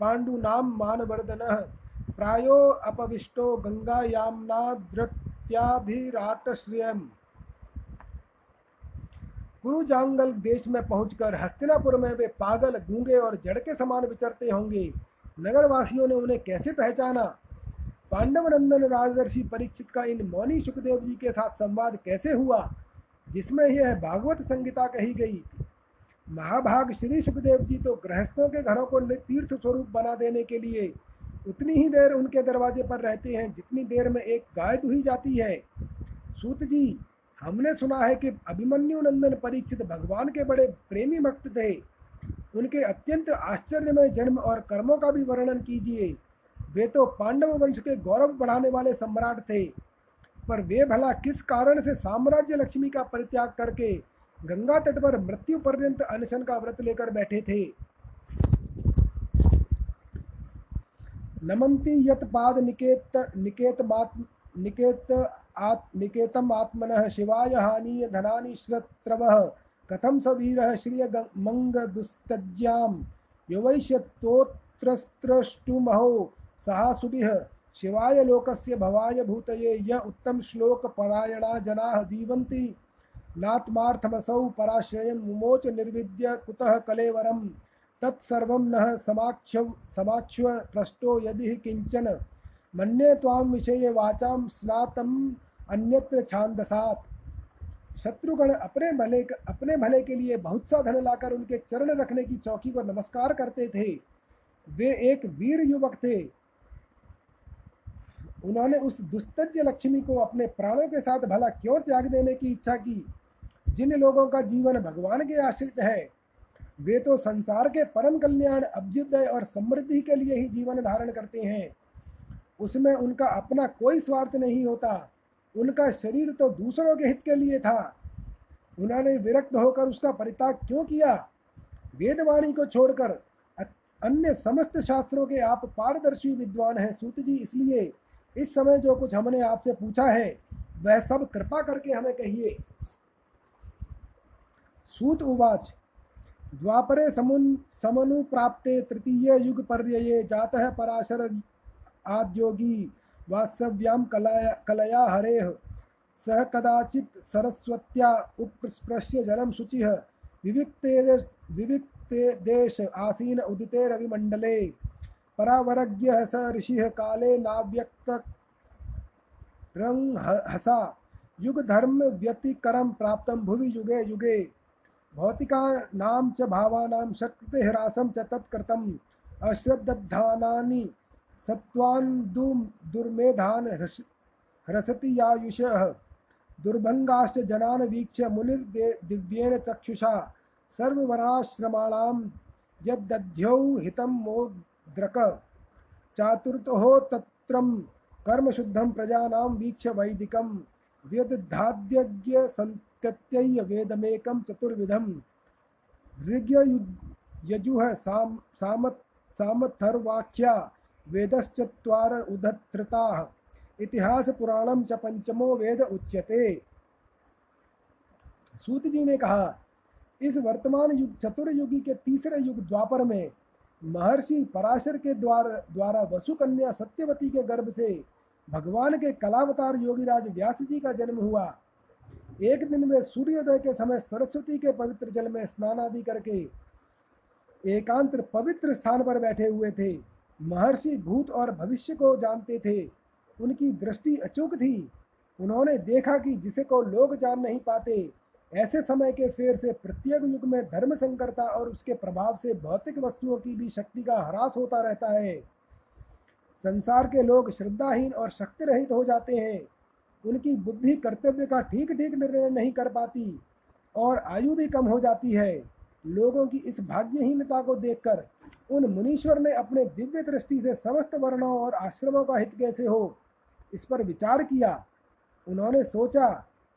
पाण्डूनां मानवर्धनः। प्रायो अपविष्टो गङ्गायाम्नाद्रत्याधिराटश्रियम्। कुरुजांगल देश में पहुंचकर हस्तिनापुर में वे पागल, गूँगे और जड़ के समान विचरते होंगे। नगरवासियों ने उन्हें कैसे पहचाना? पांडव नंदन राजदर्शी परीक्षित का इन मौनी सुखदेव जी के साथ संवाद कैसे हुआ, जिसमें यह भागवत संगीता कही गई। महाभाग श्री सुखदेव जी तो गृहस्थों के घरों को तीर्थ स्वरूप बना देने के लिए उतनी ही देर उनके दरवाजे पर रहते हैं, जितनी देर में एक गाय दुही जाती है। सूत जी, हमने सुना है कि अभिमन्यु नंदन परीक्षित भगवान के बड़े प्रेमी भक्त थे। उनके अत्यंत आश्चर्यमय जन्म और कर्मों का भी वर्णन कीजिए। वे तो पांडव वंश के गौरव बढ़ाने वाले सम्राट थे। पर वे भला किस कारण से साम्राज्य लक्ष्मी का परित्याग करके गंगा तट पर मृत्यु पर्यंत अनशन का व्रत लेकर बैठे थे? नमंती यत पाद निकेत निकेत मात निकेत आत् निकेतम आत्मनः शिवाय हानि धनानि श्रत्रवः। कथम स वीरः श्रिय मंग दुस्तज्याम युवैष्यत्तोत्रस्त्रष्टुमहो सहासुभिः शिवाय लोकस्य भवाय भूतये य उत्तम श्लोक परायणा जनाः जीवन्ति। नात्मार्थमसौ पराश्रयं मुमोच निर्विद्य कुतः कलेवरं तत्सर्वं नः समाक्ष समाक्ष्व पृष्टो यदि किंचन मन्ये त्वां विषये वाचां स्नातम अन्यत्र छांदसात शत्रुगण अपने भले अपने भले के लिए बहुत सा धन लाकर उनके चरण रखने की चौकी को नमस्कार करते थे। वे एक वीर युवक थे। उन्होंने उस दुस्तज्य लक्ष्मी को अपने प्राणों के साथ भला क्यों त्याग देने की इच्छा की? जिन लोगों का जीवन भगवान के आश्रित है, वे तो संसार के परम कल्याण, अभ्युदय और समृद्धि के लिए ही जीवन धारण करते हैं। उसमें उनका अपना कोई स्वार्थ नहीं होता। उनका शरीर तो दूसरों के हित के लिए था। उन्होंने विरक्त होकर उसका परित्याग क्यों किया? वेदवाणी को छोड़कर अन्य समस्त शास्त्रों के आप पारदर्शी विद्वान हैं, सूत जी, इसलिए इस समय जो कुछ हमने आपसे पूछा है, वह सब कृपा करके हमें कहिए। सूत उवाच, द्वापरे समुन समनु प्राप्ते तृतीय युग पर्यये जातः पराशर आद्योगी वास्तव्याम कलया कलया हरेः। सह कदाचित् सरस्वत्या उपस्पृश्य जलम शुचि। विविक्ते विविक्ते, देश आसीन उदिते रविमंडले परावरज्ञ स ऋषि काले नाव्यक्त रंग हसा। युग धर्म व्यतिकरम प्राप्त भुवि युगे युगे। भौतिका नाम च भावानां शक्ति ह्रासम च तत्कृतम। अश्रद्धानानि सत्वान् दुर्मेधान ह्रसति यायुषः। दुर्भंगाश्च जनान वीक्ष्य मुनिर्दिव्येन चक्षुषा। सर्ववराश्रमाणां यद्दध्यौ हितं मोद्रक चातुर्तो तत्रं कर्मशुद्धं प्रजानां वीक्ष्य वैदिकं। व्यदधाद्यज्ञ सन्त्यत्य वेदमेकं चतुर्विधं। ऋग्यजुः साम, सामत्, सामथर्वाख्या वेदश्चत्वार इतिहास पुराणम च पंचमो वेद उच्यते। सूत जी ने कहा, इस वर्तमान युग चतुर्युगी के तीसरे युग द्वापर में महर्षि पराशर के द्वारा द्वारा वसुकन्या सत्यवती के गर्भ से भगवान के कलावतार योगीराज व्यास जी का जन्म हुआ। एक दिन वे सूर्योदय के समय सरस्वती के पवित्र जल में स्नान आदि करके एकांत पवित्र स्थान पर बैठे हुए थे। महर्षि भूत और भविष्य को जानते थे। उनकी दृष्टि अचूक थी। उन्होंने देखा कि जिसे को लोग जान नहीं पाते ऐसे समय के फेर से प्रत्येक युग में धर्म संकरता और उसके प्रभाव से भौतिक वस्तुओं की भी शक्ति का ह्रास होता रहता है। संसार के लोग श्रद्धाहीन और शक्ति रहित हो जाते हैं। उनकी बुद्धि कर्तव्य का ठीक ठीक निर्णय नहीं कर पाती और आयु भी कम हो जाती है। लोगों की इस भाग्यहीनता को देखकर उन मुनीश्वर ने अपने दिव्य दृष्टि से समस्त वर्णों और आश्रमों का हित कैसे हो, इस पर विचार किया। उन्होंने सोचा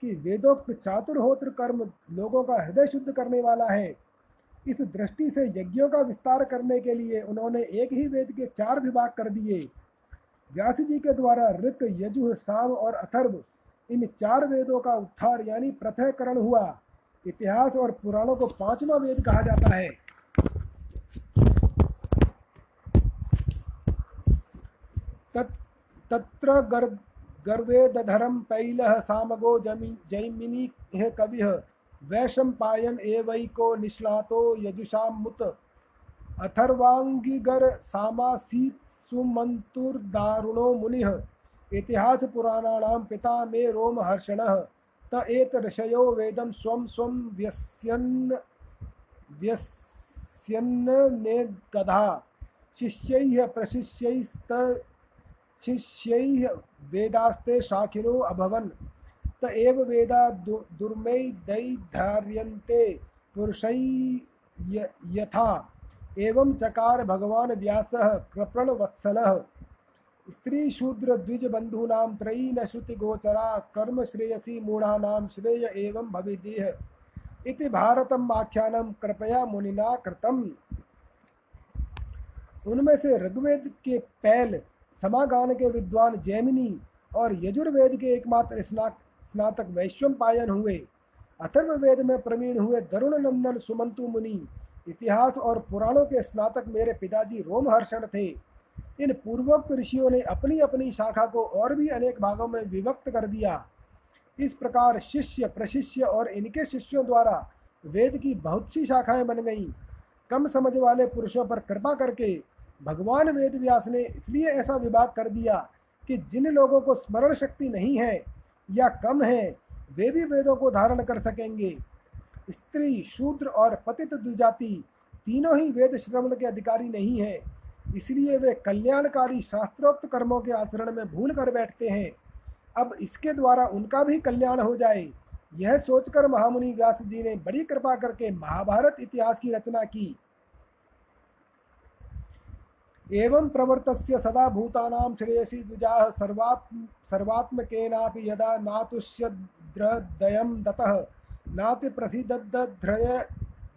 कि वेदोक्त चातुर्होत्र कर्म लोगों का हृदय शुद्ध करने वाला है। इस दृष्टि से यज्ञों का विस्तार करने के लिए उन्होंने एक ही वेद के चार विभाग कर दिए। व्यास जी के द्वारा ऋक, यजुः, साम और अथर्व, इन चार वेदों का उत्थार यानी प्रथयकरण हुआ। इतिहास और पुराणों को पांचवा वेद कहा जाता है। तत्, तत्र गर् गर्वेदधरं तैलः सामगो जमि, जैमिनिः कविः वैशम्पायन एवैको निश्लातो यजुषामुत अथर्वांगिगर सामासीत् सुमंतुर्दारुणो मुनिः इतिहास पुराणानां पिता मे रोमहर्षणः। त एत ऋषयो वेदं स्वं स्वं व्यस्यन् व्यस्यन्नेगधा शिष्यैः प्रशिष्यैस्त शिष्यैः वेदास्ते शाखिनो अभवन्। त एव वेदा दुर्मैदैर्धार्यन्ते पुरुषै यथा। एवं चकार भगवान व्यासः कृपणवत्सलः स्त्रीशूद्रद्विजबन्धूनां त्रयी न श्रुतिगोचरा कर्म श्रेयसी मूढ़ानां श्रेय एवं भविदेह। इति भारतम आख्यानम कृपया मुनिना कृतम। उनमें से ऋग्वेद के पैल समागान के विद्वान जैमिनी और यजुर्वेद के एकमात्र स्नातक वैश्वम पायन हुए। अथर्ववेद में प्रवीण हुए दरुण नंदन सुमंतु मुनि। इतिहास और पुराणों के स्नातक मेरे पिताजी रोमहर्षण थे। इन पूर्वोक्त ऋषियों ने अपनी अपनी शाखा को और भी अनेक भागों में विभक्त कर दिया। इस प्रकार शिष्य, प्रशिष्य और इनके शिष्यों द्वारा वेद की बहुत सी शाखाएँ बन गईं। कम समझ वाले पुरुषों पर कृपा करके भगवान वेद व्यास ने इसलिए ऐसा विवाद कर दिया कि जिन लोगों को स्मरण शक्ति नहीं है या कम है, वे भी वेदों को धारण कर सकेंगे। स्त्री, शूद्र और पतित दुजाति तीनों ही वेद श्रवण के अधिकारी नहीं है। इसलिए वे कल्याणकारी शास्त्रोक्त कर्मों के आचरण में भूल कर बैठते हैं। अब इसके द्वारा उनका भी कल्याण हो जाए, यह सोचकर महामुनि व्यास जी ने बड़ी कृपा करके महाभारत इतिहास की रचना की। एवं प्रवर्तस्य सदा भूतानां श्रेयसी द्विजाः सर्वात्म, सर्वात्मकेनापि यदा नातुष्यद्रदयं दतः नाति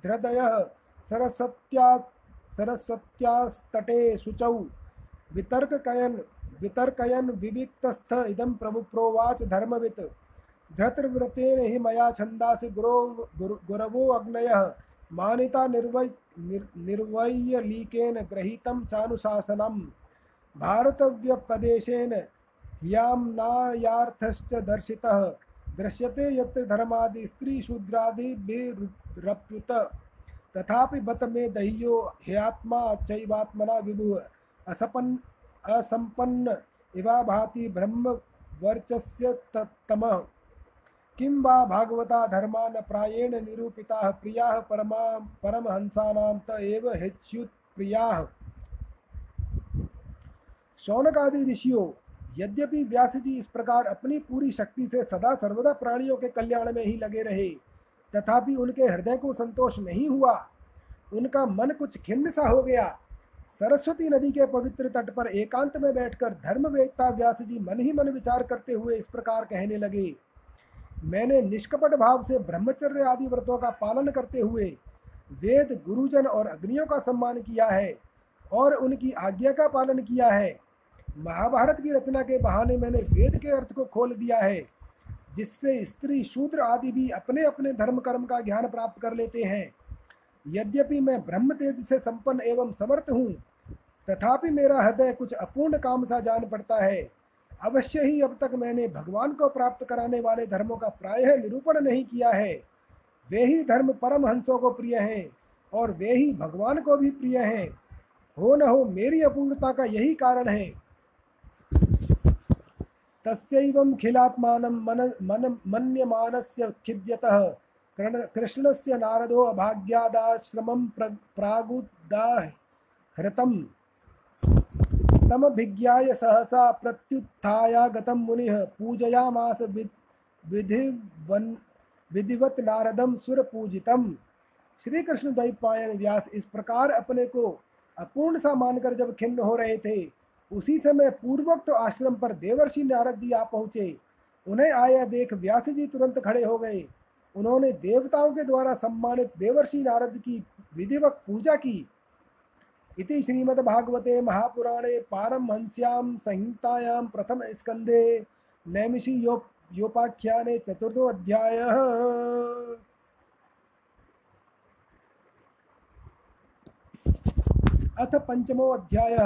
ध्रदयः सरस्वत्या, सरस्वत्यास्तटे शुचौ। वितर्कयन् वितर्कयन् विविक्तस्थ इदं प्रभु प्रोवाच धर्मवित्। धृतव्रतेन हि मया छन्दासि गुरो, गुरवो अग्नयः। मानिता निर्वै निर् निर्वय्यलीकेन गृहीतं चानुशासनं भारतव्यपदेशेन ह्याम्नायार्थश्च दर्शितः। दृश्यते यत्र धर्मादि स्त्रीशूद्रादिभिरप्युत तथापि बत मे दह्यो ह्यात्मा चैवात्मना विभुः। असपन् असम्पन्न इवा भाति ब्रह्म वर्चस्य तमः। किं वा भागवता धर्मान प्रायेण निरूपिताः प्रियाः परमा, परमहंसानां त एव हेच्युत्प्रियाः। शौनक आदि ऋषियों, यद्यपि व्यास जी इस प्रकार अपनी पूरी शक्ति से सदा सर्वदा प्राणियों के कल्याण में ही लगे रहे, तथापि उनके हृदय को संतोष नहीं हुआ, उनका मन कुछ खिन्न सा हो गया। सरस्वती नदी के पवित्र तट पर एकांत में बैठकर धर्म वेदता व्यास जी मन ही मन विचार करते हुए इस प्रकार कहने लगे मैंने निष्कपट भाव से ब्रह्मचर्य आदि व्रतों का पालन करते हुए वेद, गुरुजन और अग्नियों का सम्मान किया है और उनकी आज्ञा का पालन किया है। महाभारत की रचना के बहाने मैंने वेद के अर्थ को खोल दिया है, जिससे स्त्री, शूद्र आदि भी अपने अपने धर्म कर्म का ज्ञान प्राप्त कर लेते हैं। यद्यपि मैं ब्रह्म तेज से संपन्न एवं समर्थ हूँ, तथापि मेरा हृदय कुछ अपूर्ण काम सा जान पड़ता है। अवश्य ही अब तक मैंने भगवान को प्राप्त कराने वाले धर्मों का प्रायः निरूपण नहीं किया है। वे ही धर्म परमहंसों को प्रिय हैं और वे ही भगवान को भी प्रिय हैं। हो न हो, मेरी अपूर्णता का यही कारण है। तस्यैवं खिलात्मानं मन मन, मन्यमानस्य खिद्यतः। कृष्णस्य नारदो अभाग्यादाश्रमं प्र प्रागुदाहृतम् तमभिज्ञाय सहसा प्रत्युत्थायागतं मुनिः पूजयामास विधिवन, विधिवत नारदम सुर पूजितम श्री कृष्ण दैपायन व्यास इस प्रकार अपने को अपूर्ण सा मानकर जब खिन्न हो रहे थे, उसी समय पूर्वोक्त तो आश्रम पर देवर्षि नारद जी आ पहुँचे। उन्हें आया देख व्यास जी तुरंत खड़े हो गए। उन्होंने देवताओं के द्वारा सम्मानित देवर्षि नारद की विधिवत पूजा की। इति श्रीमद्भागवते महापुराणे पारमहंस्यां संहितायां प्रथमस्कन्धे नैमिषि यो योपाख्याने चतुर्थोऽध्यायः अथ पंचमो अध्याय।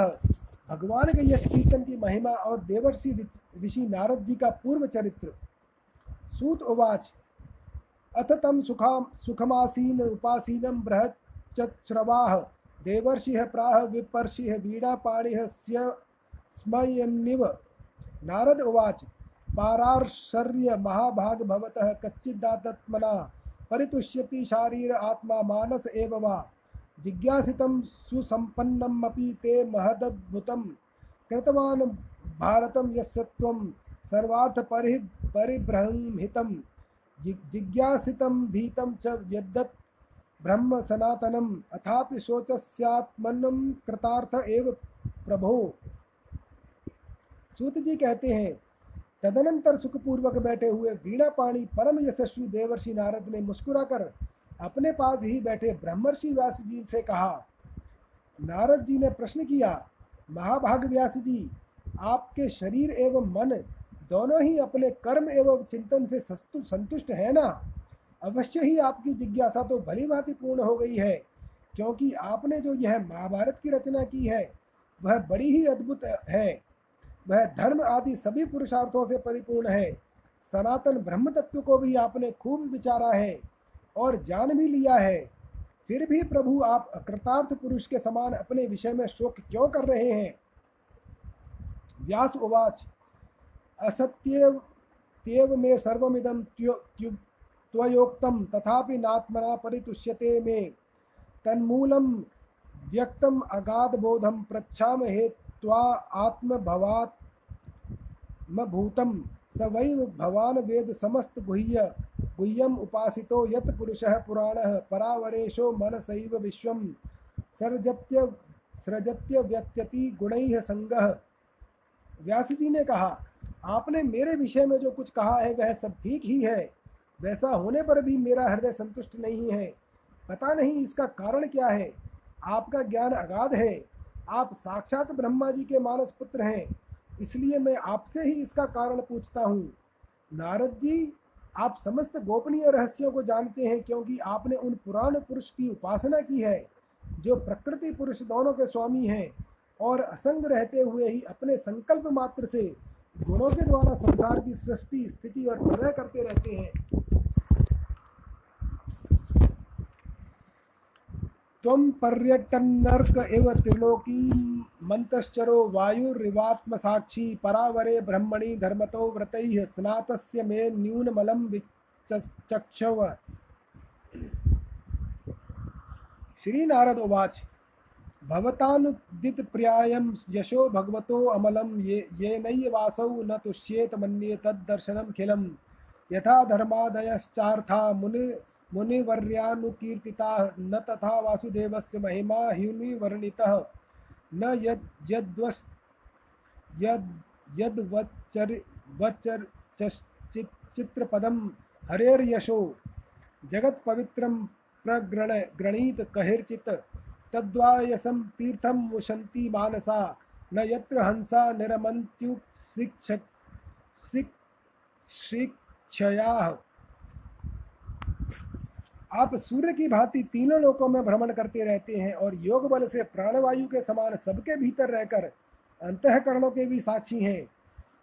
भगवान के यश कीर्तन की महिमा और देवर्षि ऋषि नारद जी का पूर्व चरित्र। सूत उवाच, अथ तम सुखा सुखमासीन उपासीनम बृहच्चश्रवाह देवर्षिः प्राह विपर्षिः वीणापाणिः स्मयन्निव। नारद उवाच पारार्शर्य महाभाग भवतः कच्चिदात्मना, परितुष्यति शारीर आत्मा मानस एव वा। जिज्ञासितं सुसम्पन्नमपि ते महदद्भुतं। कृतवान् भारतं यस्सत्वं सर्वार्थपरि परिबृंहितं जिज्ञासितं भीतं च यद्दत् ब्रह्म सनातनम अथापि शोचस्यात्मनम कृतार्थ एव प्रभो। सूत जी कहते हैं, तदनंतर सुखपूर्वक बैठे हुए वीणा पाणी परम यशस्वी देवर्षि नारद ने मुस्कुराकर अपने पास ही बैठे ब्रह्मर्षि व्यास जी से कहा, नारद जी ने प्रश्न किया महाभाग व्यास जी आपके शरीर एवं मन दोनों ही अपने कर्म एवं चिंतन से संतुष्ट है ना? अवश्य ही आपकी जिज्ञासा तो भली भांति पूर्ण हो गई है, क्योंकि आपने जो यह महाभारत की रचना की है, वह बड़ी ही अद्भुत है। वह धर्म आदि सभी पुरुषार्थों से परिपूर्ण है। सनातन ब्रह्म तत्व को भी आपने खूब विचारा है और जान भी लिया है। फिर भी प्रभु आप अकृतार्थ पुरुष के समान अपने विषय में शोक क्यों कर रहे हैं? व्यास उवाच, असत्येव में सर्वमिदं त्वयोक्तं तथापि नात्मना परितुष्यते मे। तन्मूलं व्यक्तम अगाध बोधम प्रच्छाम हेत्वा आत्मभवात् भूतम स वै भवान वेद समस्त गुह्य गुह्यम उपासितो यत पुरुषः पुराणः परावरेशो मनसैव विश्वम। सर्जत्य सृजत्य व्यत्यति गुणैः संगः व्यास जी ने कहा, आपने मेरे विषय में जो कुछ कहा है, वह सब ठीक ही है। वैसा होने पर भी मेरा हृदय संतुष्ट नहीं है। पता नहीं इसका कारण क्या है। आपका ज्ञान अगाध है। आप साक्षात ब्रह्मा जी के मानस पुत्र हैं। इसलिए मैं आपसे ही इसका कारण पूछता हूँ। नारद जी, आप समस्त गोपनीय रहस्यों को जानते हैं क्योंकि आपने उन पुराण पुरुष की उपासना की है, जो प्रकृति पुरुष दोनों के स्वामी हैं और असंग रहते हुए ही अपने संकल्प मात्र से गुणों के द्वारा संसार की सृष्टि, स्थिति और प्रलय करते रहते हैं। त्वं पर्यटन्नर्क इव त्रिलोकी, मंतश्चरो मन्तश्चरो वायुरिवात्मसाक्षी परावरे ब्रह्मणि धर्मतो व्रतैः स्नातस्य मे न्यूनमलं विचक्षव। श्रीनारद उवाच। भवतानुदितप्रियायं यशो भगवतो अमलं, ये येनैवासौ न तुष्येत मन्ये तद्दर्शनमखिलं यथा धर्मादयश्चार्था मुनि, मुनिवर्यानुकीर्तिता न तथा वासुदेवस्य महिमा ह्युनिवर्णितः। न यद् यद्वस् यद्, यद्वच्चर, वच्चर चित्रपदम हरेर्यशो। जगत्पवित्रं प्रगृण गृणीत कहिर्चित्। तद्वायसं तीर्थं मुशन्ति मानसा, न यत्र हंसा निरमन्त्युशिक्ष शिक्षयाः आप सूर्य की भांति तीनों लोकों में भ्रमण करते रहते हैं और योग बल से प्राणवायु के समान सबके भीतर रहकर अंतकरणों के भी साक्षी हैं।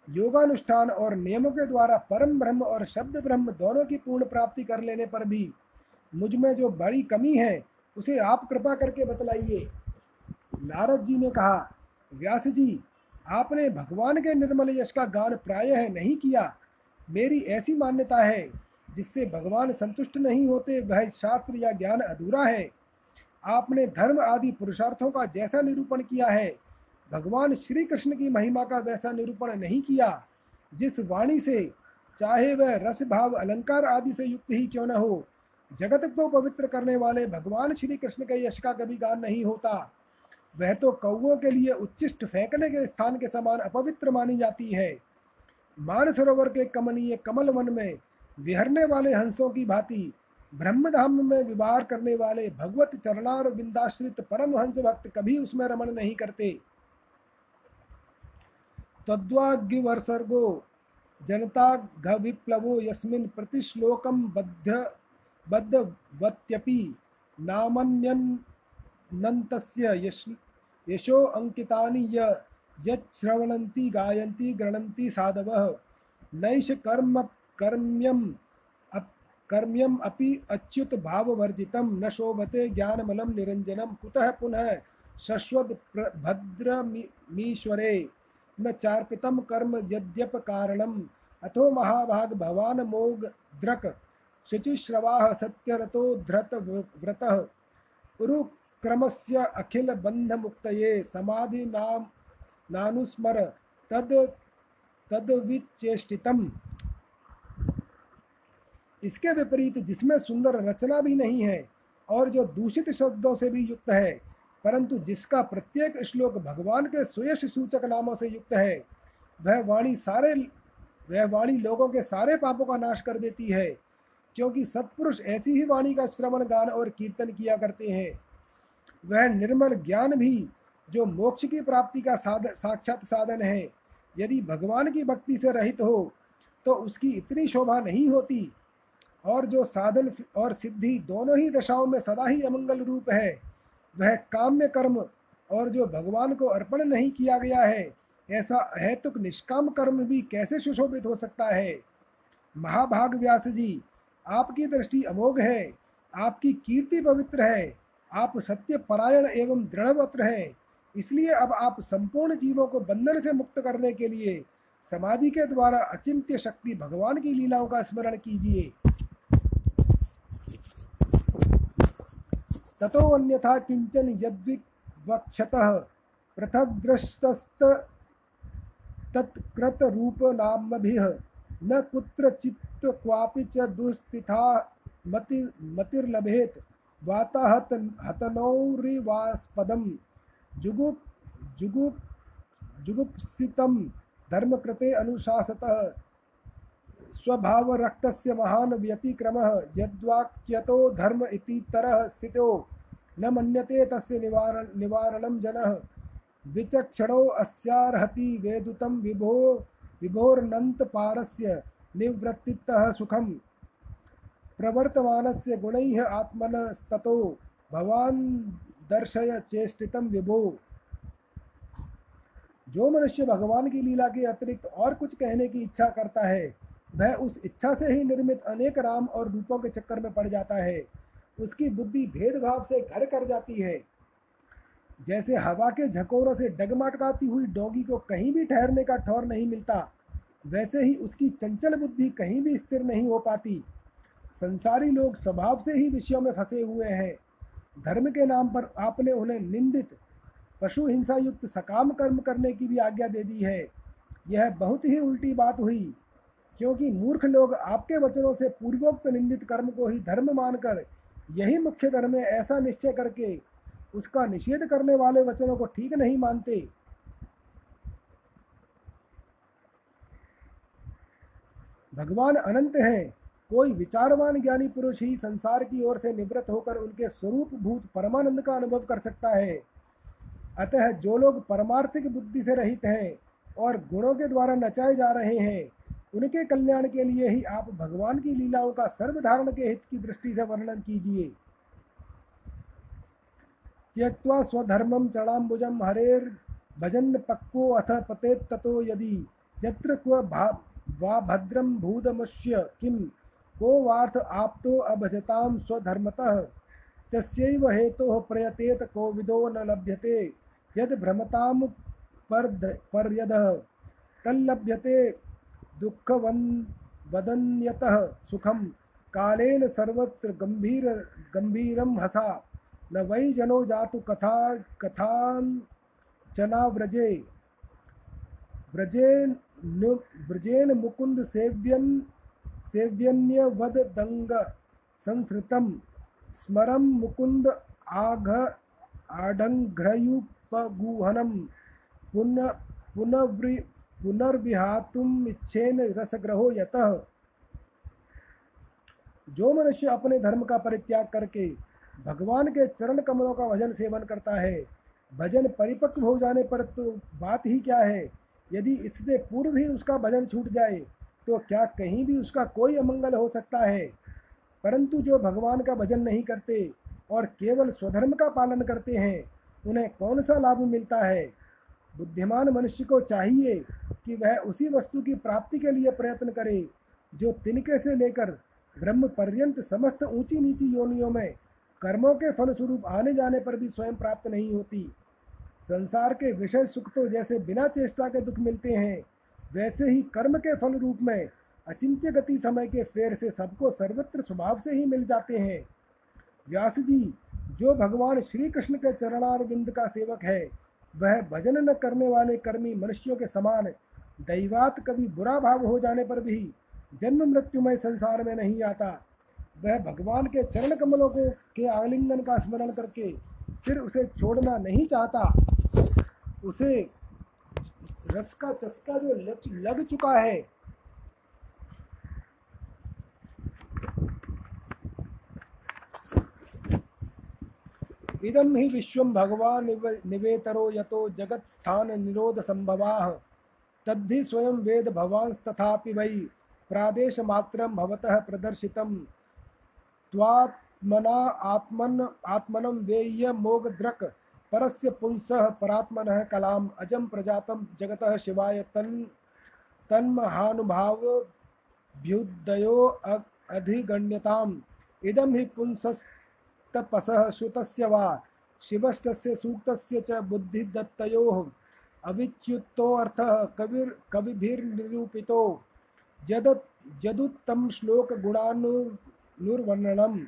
योगानुष्ठान और नियमों के द्वारा परम ब्रह्म और शब्द ब्रह्म दोनों की पूर्ण प्राप्ति कर लेने पर भी मुझमें जो बड़ी कमी है उसे आप कृपा करके बतलाइए। नारद जी ने कहा, व्यास जी, आपने भगवान के निर्मल यश का गान प्रायः नहीं किया। मेरी ऐसी मान्यता है, जिससे भगवान संतुष्ट नहीं होते, वह शास्त्र या ज्ञान अधूरा है। आपने धर्म आदि पुरुषार्थों का जैसा निरूपण किया है, भगवान श्री कृष्ण की महिमा का वैसा निरूपण नहीं किया। जिस वाणी से, चाहे वह रस भाव अलंकार आदि से युक्त ही क्यों न हो जगत को पवित्र करने वाले भगवान श्री कृष्ण के यश का कभी गान नहीं होता। वह तो कौओं के लिए उच्चिष्ट फेंकने के स्थान के समान अपवित्र मानी जाती है। मानसरोवर के कमनीय कमल वन में विहरने वाले हंसों की भांति ब्रह्मधाम में विवाह करने वाले भगवत चरणार बिंदाश्रित परम हंस भक्त कभी उसमें रमण नहीं करते। तद्वाग्यवर्सर्गो जनता घ विप्लवो यस्मिन् प्रतिश्लोकम बद्ध बद्धवत्यपि नामन्यनन्तस्य यश यशो अंकितानि य यच्छ्रवणन्ति, गायन्ति, गृणन्ति साधवः। नैष कर्म कर्म्यम कर्म्यम अपि अच्युत भाववर्जितं न शोभते ज्ञानमलं निरञ्जनं। कुतः पुनः शश्वत भद्रमीश्वरे न चार्पितं कर्म यद्यप कारणम् अथो महाभाग भवान मोग द्रक। शुचिश्रवाः सत्यरतो धृत व्रतः। उरुक्रमस्य अखिल बन्धमुक्तये समाधि नाम नानुस्मर तद, तद्विचेष्टितम्। इसके विपरीत जिसमें सुंदर रचना भी नहीं है, और जो दूषित शब्दों से भी युक्त है, परंतु जिसका प्रत्येक श्लोक भगवान के सुयश सूचक नामों से युक्त है, वह वाणी सारे, वह वाणी लोगों के सारे पापों का नाश कर देती है। क्योंकि सत्पुरुष ऐसी ही वाणी का श्रवण, गान और कीर्तन किया करते हैं। वह निर्मल ज्ञान भी जो मोक्ष की प्राप्ति का साध, साक्षात साधन है। यदि भगवान की भक्ति से रहित हो तो उसकी इतनी शोभा नहीं होती। और जो साधन और सिद्धि दोनों ही दशाओं में सदा ही अमंगल रूप है, वह काम्य कर्म और जो भगवान को अर्पण नहीं किया गया है, ऐसा अहेतुक निष्काम कर्म भी कैसे सुशोभित हो सकता है? महाभाग व्यास जी आपकी दृष्टि अमोघ है, आपकी कीर्ति पवित्र है, आप सत्य परायण एवं दृढ़वत्र हैं। इसलिए अब आप संपूर्ण जीवों को बंधन से मुक्त करने के लिए समाधि के द्वारा अचिंत्य शक्ति भगवान की लीलाओं का स्मरण कीजिए। ततो अन्यथा किंचन यद्विवक्षतः पृथग्द्रष्टस्त तत्कृतरूपनामभिः न कुत्रचित् क्वापि च दुस्थिता मति मतिर्लभेत। वाताहत हतनौरिवास्पदं जुगुप जुगुप जुगुप्सितं धर्मकृते अनुशासतः। स्वभावरक्तस्य महान् व्यतिक्रमः यद्वाक्यतो धर्म इति तरः स्थितो। न मन्यते तस्य निवारण निवारणं जनः। विचक्षणो अस्यार्हति वेदुतं विभो विभोर्नन्तपारस्य निवृत्तितः सुखं प्रवर्तमानस्य गुणैः आत्मनस्ततो भवान् दर्शय चेष्टितं विभो। जो मनुष्य भगवान की लीला के अतिरिक्त और कुछ कहने की इच्छा करता है, वह उस इच्छा से ही निर्मित अनेक राम और रूपों के चक्कर में पड़ जाता है। उसकी बुद्धि भेदभाव से घर कर जाती है। जैसे हवा के झकोरों से डगमटकाती हुई डोगी को कहीं भी ठहरने का ठौर नहीं मिलता, वैसे ही उसकी चंचल बुद्धि कहीं भी स्थिर नहीं हो पाती। संसारी लोग स्वभाव से ही विषयों में फंसे हुए हैं। धर्म के नाम पर आपने उन्हें निंदित, पशु हिंसा युक्त सकाम कर्म करने की भी आज्ञा दे दी है। यह बहुत ही उल्टी बात हुई, क्योंकि मूर्ख लोग आपके वचनों से पूर्वोक्त निंदित कर्म को ही धर्म मानकर, यही मुख्य धर्म है ऐसा निश्चय करके उसका निषेध करने वाले वचनों को ठीक नहीं मानते। भगवान अनंत हैं, कोई विचारवान ज्ञानी पुरुष ही संसार की ओर से निवृत्त होकर उनके स्वरूप भूत परमानंद का अनुभव कर सकता है। अतः जो लोग परमार्थिक बुद्धि से रहित हैं और गुणों के द्वारा नचाए जा रहे हैं, उनके कल्याण के लिए ही आप भगवान की लीलाओं का सर्वधारण के हित की दृष्टि से वर्णन कीजिए। त्यक्त्वा स्वधर्मं चणाम्बुजं हरेर्भजन् पक्वो अथ पतेत् ततो यदि। यत्र क्व वा भद्रं भूतमुष्य किं, को वार्थ आप्तो अभजतां स्वधर्मतः। तस्यैव हेतोः प्रयतेत कोविदो न लभ्यते। यद् भ्रमतां पर्द, पर्यदः, तल्लभ्यते दुःखवन् वदन्यतः सुखं। कालेन सर्वत्र गम्भीर, गम्भीरं हसा। न वै जनो जातु कथा कथाञ्चना व्रजे। व्रजेन व्रजेन मुकुंद सेव्यन सेव्यन्यवदंग संस्कृतं स्मरं मुकुंद आघ आढङ्घ्रयुपगुहनं पुन पुनर्वि पुनर्विहातुम इच्छेन रसग्रहो यतः। जो मनुष्य अपने धर्म का परित्याग करके भगवान के चरण कमलों का भजन सेवन करता है। भजन परिपक्व हो जाने पर तो बात ही क्या है? यदि इससे पूर्व ही उसका भजन छूट जाए तो क्या कहीं भी उसका कोई अमंगल हो सकता है? परंतु जो भगवान का भजन नहीं करते और केवल स्वधर्म का पालन करते हैं, उन्हें कौन सा लाभ मिलता है? बुद्धिमान मनुष्य को चाहिए कि वह उसी वस्तु की प्राप्ति के लिए प्रयत्न करे, जो तिनके से लेकर ब्रह्म पर्यंत समस्त ऊँची नीची योनियों में कर्मों के फलस्वरूप आने जाने पर भी स्वयं प्राप्त नहीं होती। संसार के विषय सुख तो जैसे बिना चेष्टा के दुख मिलते हैं, वैसे ही कर्म के फल रूप में अचिंत्य गति समय के फेर से सबको सर्वत्र स्वभाव से ही मिल जाते हैं। व्यास जी, जो भगवान श्री कृष्ण के चरणारविंद का सेवक है, वह भजन न करने वाले कर्मी मनुष्यों के समान दैवात कभी बुरा भाव हो जाने पर भी जन्म मृत्युमय संसार में नहीं आता। वह भगवान के चरण कमलों को के आलिंगन का स्मरण करके फिर उसे छोड़ना नहीं चाहता। उसे रस का चस्का जो लग, लग चुका है। इदम ही विश्व भगवान निवेतरो यतो जगत स्थान निरोध संभवा। तद्धि स्वयं वेद भगवान तथा वै। प्रादेश मात्रम भवतः प्रदर्शितम। त्वात्मना आत्मन, आत्मनं वेय्य मोगद्रक्, परस्य पुंसः परात्मनः कलाम्, अजं प्रजातं जगतः शिवाय तन् तन्महानुभावभ्युदयो अधिगण्यताम्। इदं हि पुंसस्तपसः श्रुतस्य वा, शिवष्टस्य सूक्तस्य च बुद्धिदत्तयोः अविच्युतोऽर्थः कविर्, कविभिर्निरूपितो। जदत्, जदुत्तम श्लोक गुणानुर्वर्णनम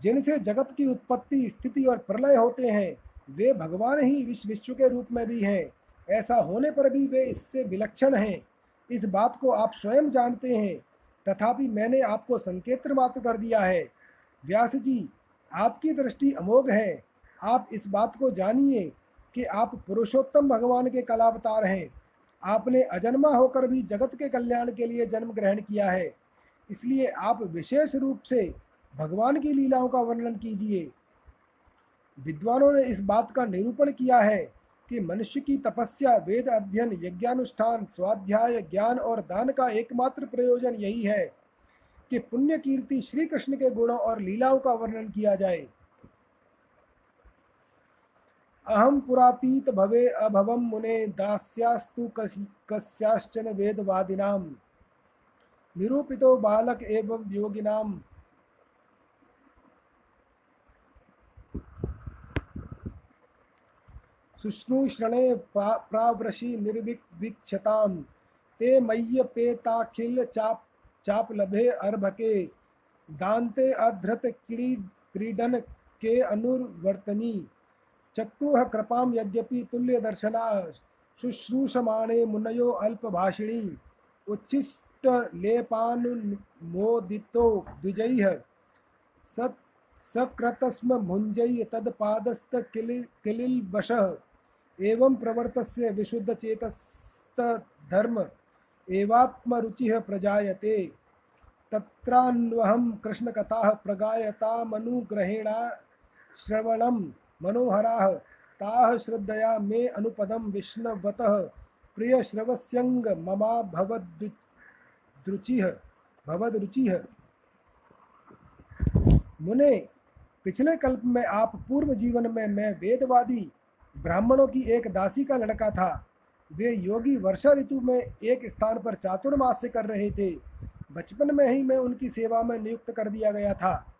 जिनसे जगत की उत्पत्ति, स्थिति और प्रलय होते हैं, वे भगवान ही विश्व विश्व के रूप में भी हैं। ऐसा होने पर भी वे इससे विलक्षण हैं। इस बात को आप स्वयं जानते हैं। तथापि मैंने आपको संकेत मात्र कर दिया है। व्यास जी, आपकी दृष्टि अमोघ है। आप इस बात को जानिए कि आप पुरुषोत्तम भगवान के कलावतार हैं। आपने अजन्मा होकर भी जगत के कल्याण के लिए जन्म ग्रहण किया है। इसलिए आप विशेष रूप से भगवान की लीलाओं का वर्णन कीजिए। विद्वानों ने इस बात का निरूपण किया है कि मनुष्य की तपस्या, वेद अध्ययन, यज्ञानुष्ठान, स्वाध्याय, ज्ञान और दान का एकमात्र प्रयोजन यही है कि पुण्य कीर्ति श्री कृष्ण के गुणों और लीलाओं का वर्णन किया जाए। अहम पुरातीत भवे अभवम मुने दास्यास्तु कस्याश्चन वेदवादिनाम निरूपितो बालक एवं योगिनाम शुश्रूषणे प्रावृषि निर्विक्षताम ते मय्यपेताखिल चाप चाप लभे अर्भके। दान्ते अधृत क्रीडन के अनुवर्तनी। चक्रुः कृपां यद्यपि तुल्यदर्शना, शुश्रूषमाणे मुनयो अल्पभाषिणी, उच्छिष्टलेपानुमोदितो द्विजैः, सत् सकृतस्म भुञ्जै तत्पादस्तकिलिल्बशः एवं प्रवर्तस्य विशुद्धचेतस्तधर्म, एवात्मरुचिः प्रजायते। तत्रान्वहं कृष्णकथाः प्रगायतामनुग्रहेण श्रवणं मनोहराः, ताः श्रद्धया मे अनुपदं विष्णवतः। प्रियश्रवस्यङ्ग ममा भवद्रुचिः भवदरुचिः। मुने, पिछले कल्प में आप पूर्व जीवन में मैं वेदवादी, ब्राह्मणों की एक दासी का लड़का था। वे योगी वर्षा ऋतु में एक स्थान पर चातुर्मास से कर रहे थे। बचपन में ही मैं उनकी सेवा में नियुक्त कर दिया गया था।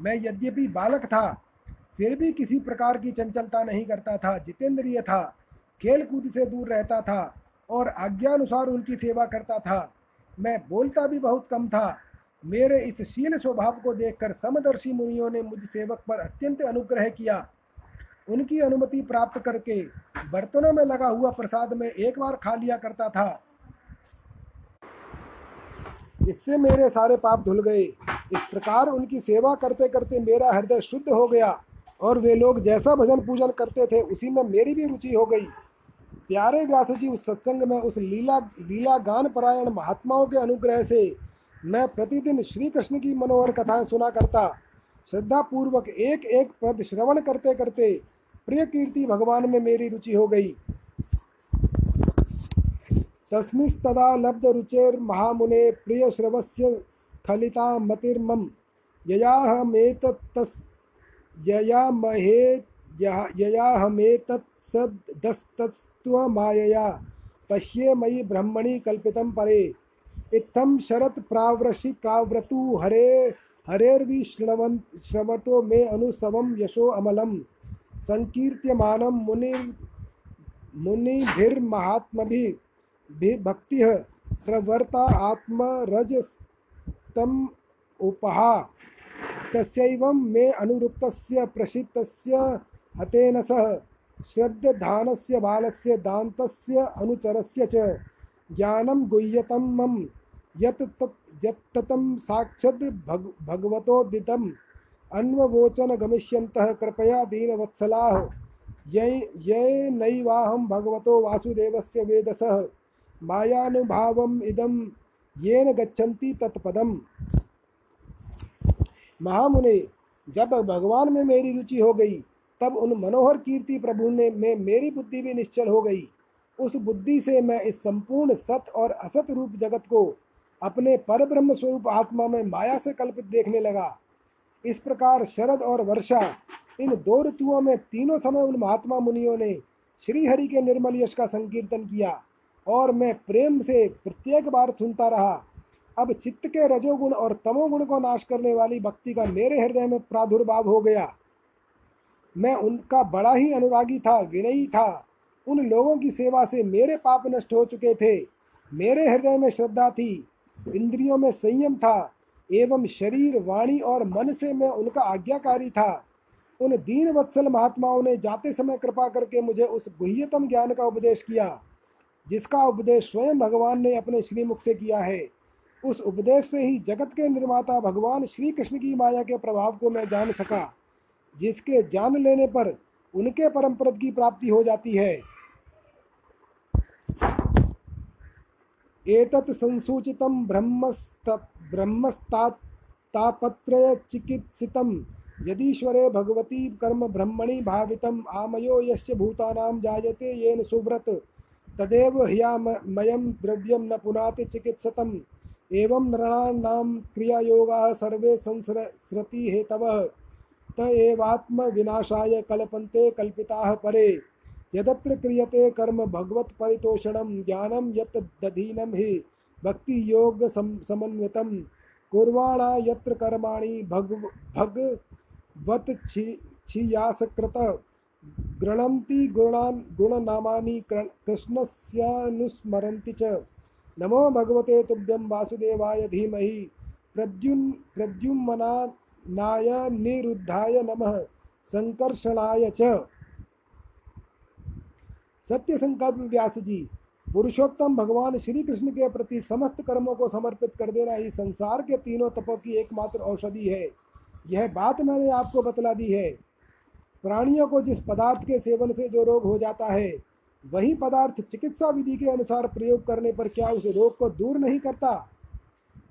मैं यद्यपि बालक था फिर भी किसी प्रकार की चंचलता नहीं करता था, जितेंद्रिय था खेल कूद से दूर रहता था और आज्ञानुसार उनकी सेवा करता था। मैं बोलता भी बहुत कम था। मेरे इस शील स्वभाव को देखकर समदर्शी मुनियों ने मुझ सेवक पर अत्यंत अनुग्रह किया। उनकी अनुमति प्राप्त करके बर्तनों में लगा हुआ प्रसाद में एक बार खा लिया करता था। इससे मेरे सारे पाप धुल गए। इस प्रकार उनकी सेवा करते करते मेरा हृदय शुद्ध हो गया। और वे लोग जैसा भजन पूजन करते थे, उसी में मेरी भी रुचि हो गई। प्यारे व्यास जी, उस सत्संग में उस लीला लीला गान परायण महात्माओं के अनुग्रह से मैं प्रतिदिन श्री कृष्ण की मनोहर कथाएँ सुना करता श्रद्धा पूर्वक एक एक पद श्रवण करते करते प्रिय कीर्ति भगवान में मेरी रुचि हो गई। तस्मिस्तदा लब्ध रुचेर महामुने प्रिय श्रवस्य स्खलिता मतिर्मम ययाहमेत तस् यया महे यया हमेतत्सदस्तत्त्वमायया पश्ये मयि ब्रह्मणि कल्पितं परे। इत्थं शरत् प्रावृषि काव्रतु हरे हरेर्विश्रवन् श्रवतो मे अनुसवं यशो अमलं संकीर्त्यमानं मुनिर्, मुनिभिर्महात्मभिः भक्तिः प्रवर्ता आत्मरजस्तम् उपहा। तस्यैवं मे अनुरुक्तस्य प्रसिद्धस्य हतेन सह, श्रद्धधानस्य बालस्य दान्तस्य अनुचरस्य च, ज्ञानं गुह्यतं मम, यत् तत् यत्ततं साक्षात् भग, भगवतोदितम्। अन्ववोचन गमिष्यन्तः कृपया दीनवत्सलाः। ये ये नैवाहं भगवतो वासुदेवस्य वेदसः। मायानुभावम् इदं, येन गच्छन्ति तत्पदम्। महामुने, जब भगवान में मेरी रुचि हो गई, तब उन मनोहर कीर्ति प्रभु ने में मेरी बुद्धि भी निश्चल हो गई। उस बुद्धि से मैं इस संपूर्ण सत और असत रूप जगत को अपने पर ब्रह्म स्वरूप आत्मा में माया से कल्पित देखने लगा। इस प्रकार शरद और वर्षा, इन दो ऋतुओं में तीनों समय उन महात्मा मुनियों ने श्री हरि के निर्मल यश का संकीर्तन किया और मैं प्रेम से प्रत्येक बार सुनता रहा। अब चित्त के रजोगुण और तमोगुण को नाश करने वाली भक्ति का मेरे हृदय में प्रादुर्भाव हो गया। मैं उनका बड़ा ही अनुरागी था, विनयी था। उन लोगों की सेवा से मेरे पाप नष्ट हो चुके थे। मेरे हृदय में श्रद्धा थी, इंद्रियों में संयम था, एवं शरीर, वाणी और मन से मैं उनका आज्ञाकारी था। उन दीन वत्सल महात्माओं ने जाते समय कृपा करके मुझे उस गुह्यतम ज्ञान का उपदेश किया, जिसका उपदेश स्वयं भगवान ने अपने श्रीमुख से किया है। उस उपदेश से ही जगत के निर्माता भगवान श्री कृष्ण की माया के प्रभाव को मैं जान सका, जिसके जान लेने पर उनके परम पद की प्राप्ति हो जाती है। एतत् संसूचितं ब्रह्मस्त ब्रह्मस्तापत्रयचिकित्सितं यदीश्वरे भगवती कर्म ब्रह्मणि भावितम्, आमयो यश्च भूतानां जायते येन सुव्रत, तदेव ह्यामयं द्रव्यं न पुनाति चिकित्सतम्। एवं नृणानां क्रियायोगाः सर्वे संसरति हेतवः त एवात्मविनाशाय कल्पन्ते कल्पिताः परे। यदत्र क्रियते कर्म भगवत परितोषणम ज्ञानम यत दधीनम ही भक्ति योग समन्वितम कुर्वाणा यत्र कर्माणि भग भगवत छियासकृत। गृणन्ति गुणान्, गुणनामानि कृष्णस्यानुस्मरन्ति च। नमो भगवते तुभ्यं वासुदेवाय धीमहि। प्रद्युन् प्रद्युम्नाय निरुद्धाय नमः। संकर्षणाय च। सत्य संकल्प व्यास जी पुरुषोत्तम भगवान श्री कृष्ण के प्रति समस्त कर्मों को समर्पित कर देना ही संसार के तीनों तपों की एकमात्र औषधि है। यह बात मैंने आपको बतला दी है। प्राणियों को जिस पदार्थ के सेवन से जो रोग हो जाता है वही पदार्थ चिकित्सा विधि के अनुसार प्रयोग करने पर क्या उस रोग को दूर नहीं करता?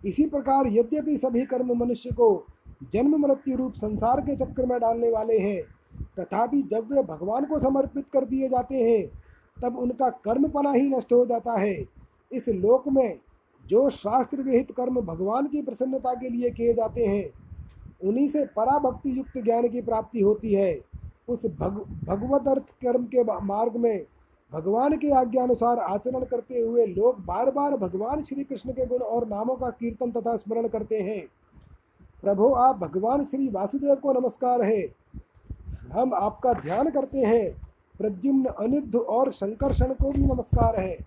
इसी प्रकार यद्यपि सभी कर्म मनुष्य को जन्म मृत्यु रूप संसार के चक्कर में डालने वाले हैं, तथापि जब वे भगवान को समर्पित कर दिए जाते हैं, तब उनका कर्मपना ही नष्ट हो जाता है। इस लोक में जो शास्त्र विहित कर्म भगवान की प्रसन्नता के लिए किए जाते हैं, उन्हीं से पराभक्ति युक्त ज्ञान की प्राप्ति होती है। उस भग भगवत अर्थ कर्म के मार्ग में भगवान के आज्ञानुसार आचरण करते हुए लोग बार बार भगवान श्री कृष्ण के गुण और नामों का कीर्तन तथा स्मरण करते हैं। प्रभु, आप भगवान श्री वासुदेव को नमस्कार है। हम आपका ध्यान करते हैं। प्रद्युम्न अनिरुद्ध और शंकरषण को भी नमस्कार है।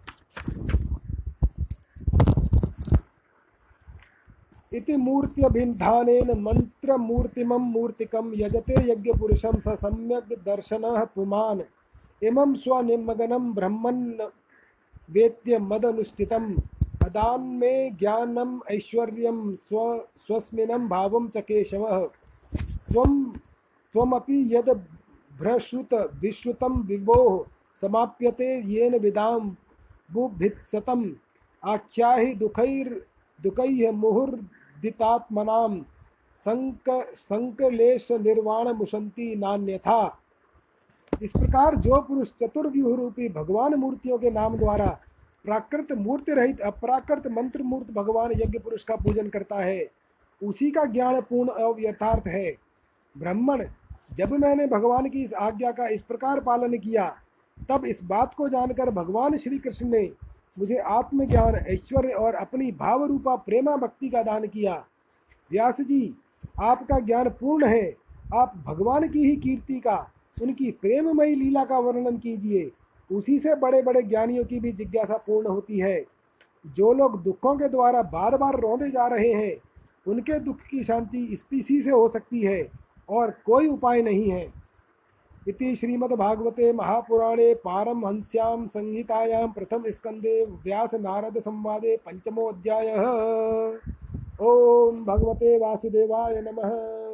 इति मूर्त्यभिधानेन मन्त्रमूर्तिमं मूर्तिकं यजते यज्ञपुरुषं स सम्यक् दर्शनः पुमान्। इमं स्वनिमग्नं ब्रह्मन् वेत्य मदनुष्ठितम् अदान्मे ज्ञानम् ऐश्वर्यं स्व स्वस्मिनं भावं च केशवः। त्वं, त्वमपि यद् भ्रश्रुत विश्रुतं विभोः समाप्यते येन विदां बुभित्सतम् आख्याहि दुखैर्, दुःखैः मुहुर्दितात्मनां। संक संकलेश निर्वाण मुशंति नान्यथा। इस प्रकार जो पुरुष चतुर्व्यूह रूपी भगवान मूर्तियों के नाम द्वारा प्राकृत मूर्ति रहित अप्राकृत मंत्र मूर्त भगवान यज्ञ पुरुष का पूजन करता है, उसी का ज्ञान पूर्ण यथार्थ है। ब्राह्मण, जब मैंने भगवान की इस आज्ञा का इस प्रकार पालन किया, तब इस बात को जानकर भगवान श्री कृष्ण ने मुझे आत्मज्ञान, ऐश्वर्य और अपनी भाव रूपा प्रेमा भक्ति का दान किया। व्यास जी, आपका ज्ञान पूर्ण है, आप भगवान की ही कीर्ति का उनकी प्रेममयी लीला का वर्णन कीजिए। उसी से बड़े बड़े ज्ञानियों की भी जिज्ञासा पूर्ण होती है। जो लोग दुखों के द्वारा बार बार रोंदे जा रहे हैं, उनके दुख की शांति इस पीसी से हो सकती है और कोई उपाय नहीं है। इति श्रीमद्भागवते महापुराणे पारमहंस्यां संहितायां प्रथम स्कंदे व्यास नारद संवादे पंचमो अध्यायः ओम भगवते वासुदेवाय नमः।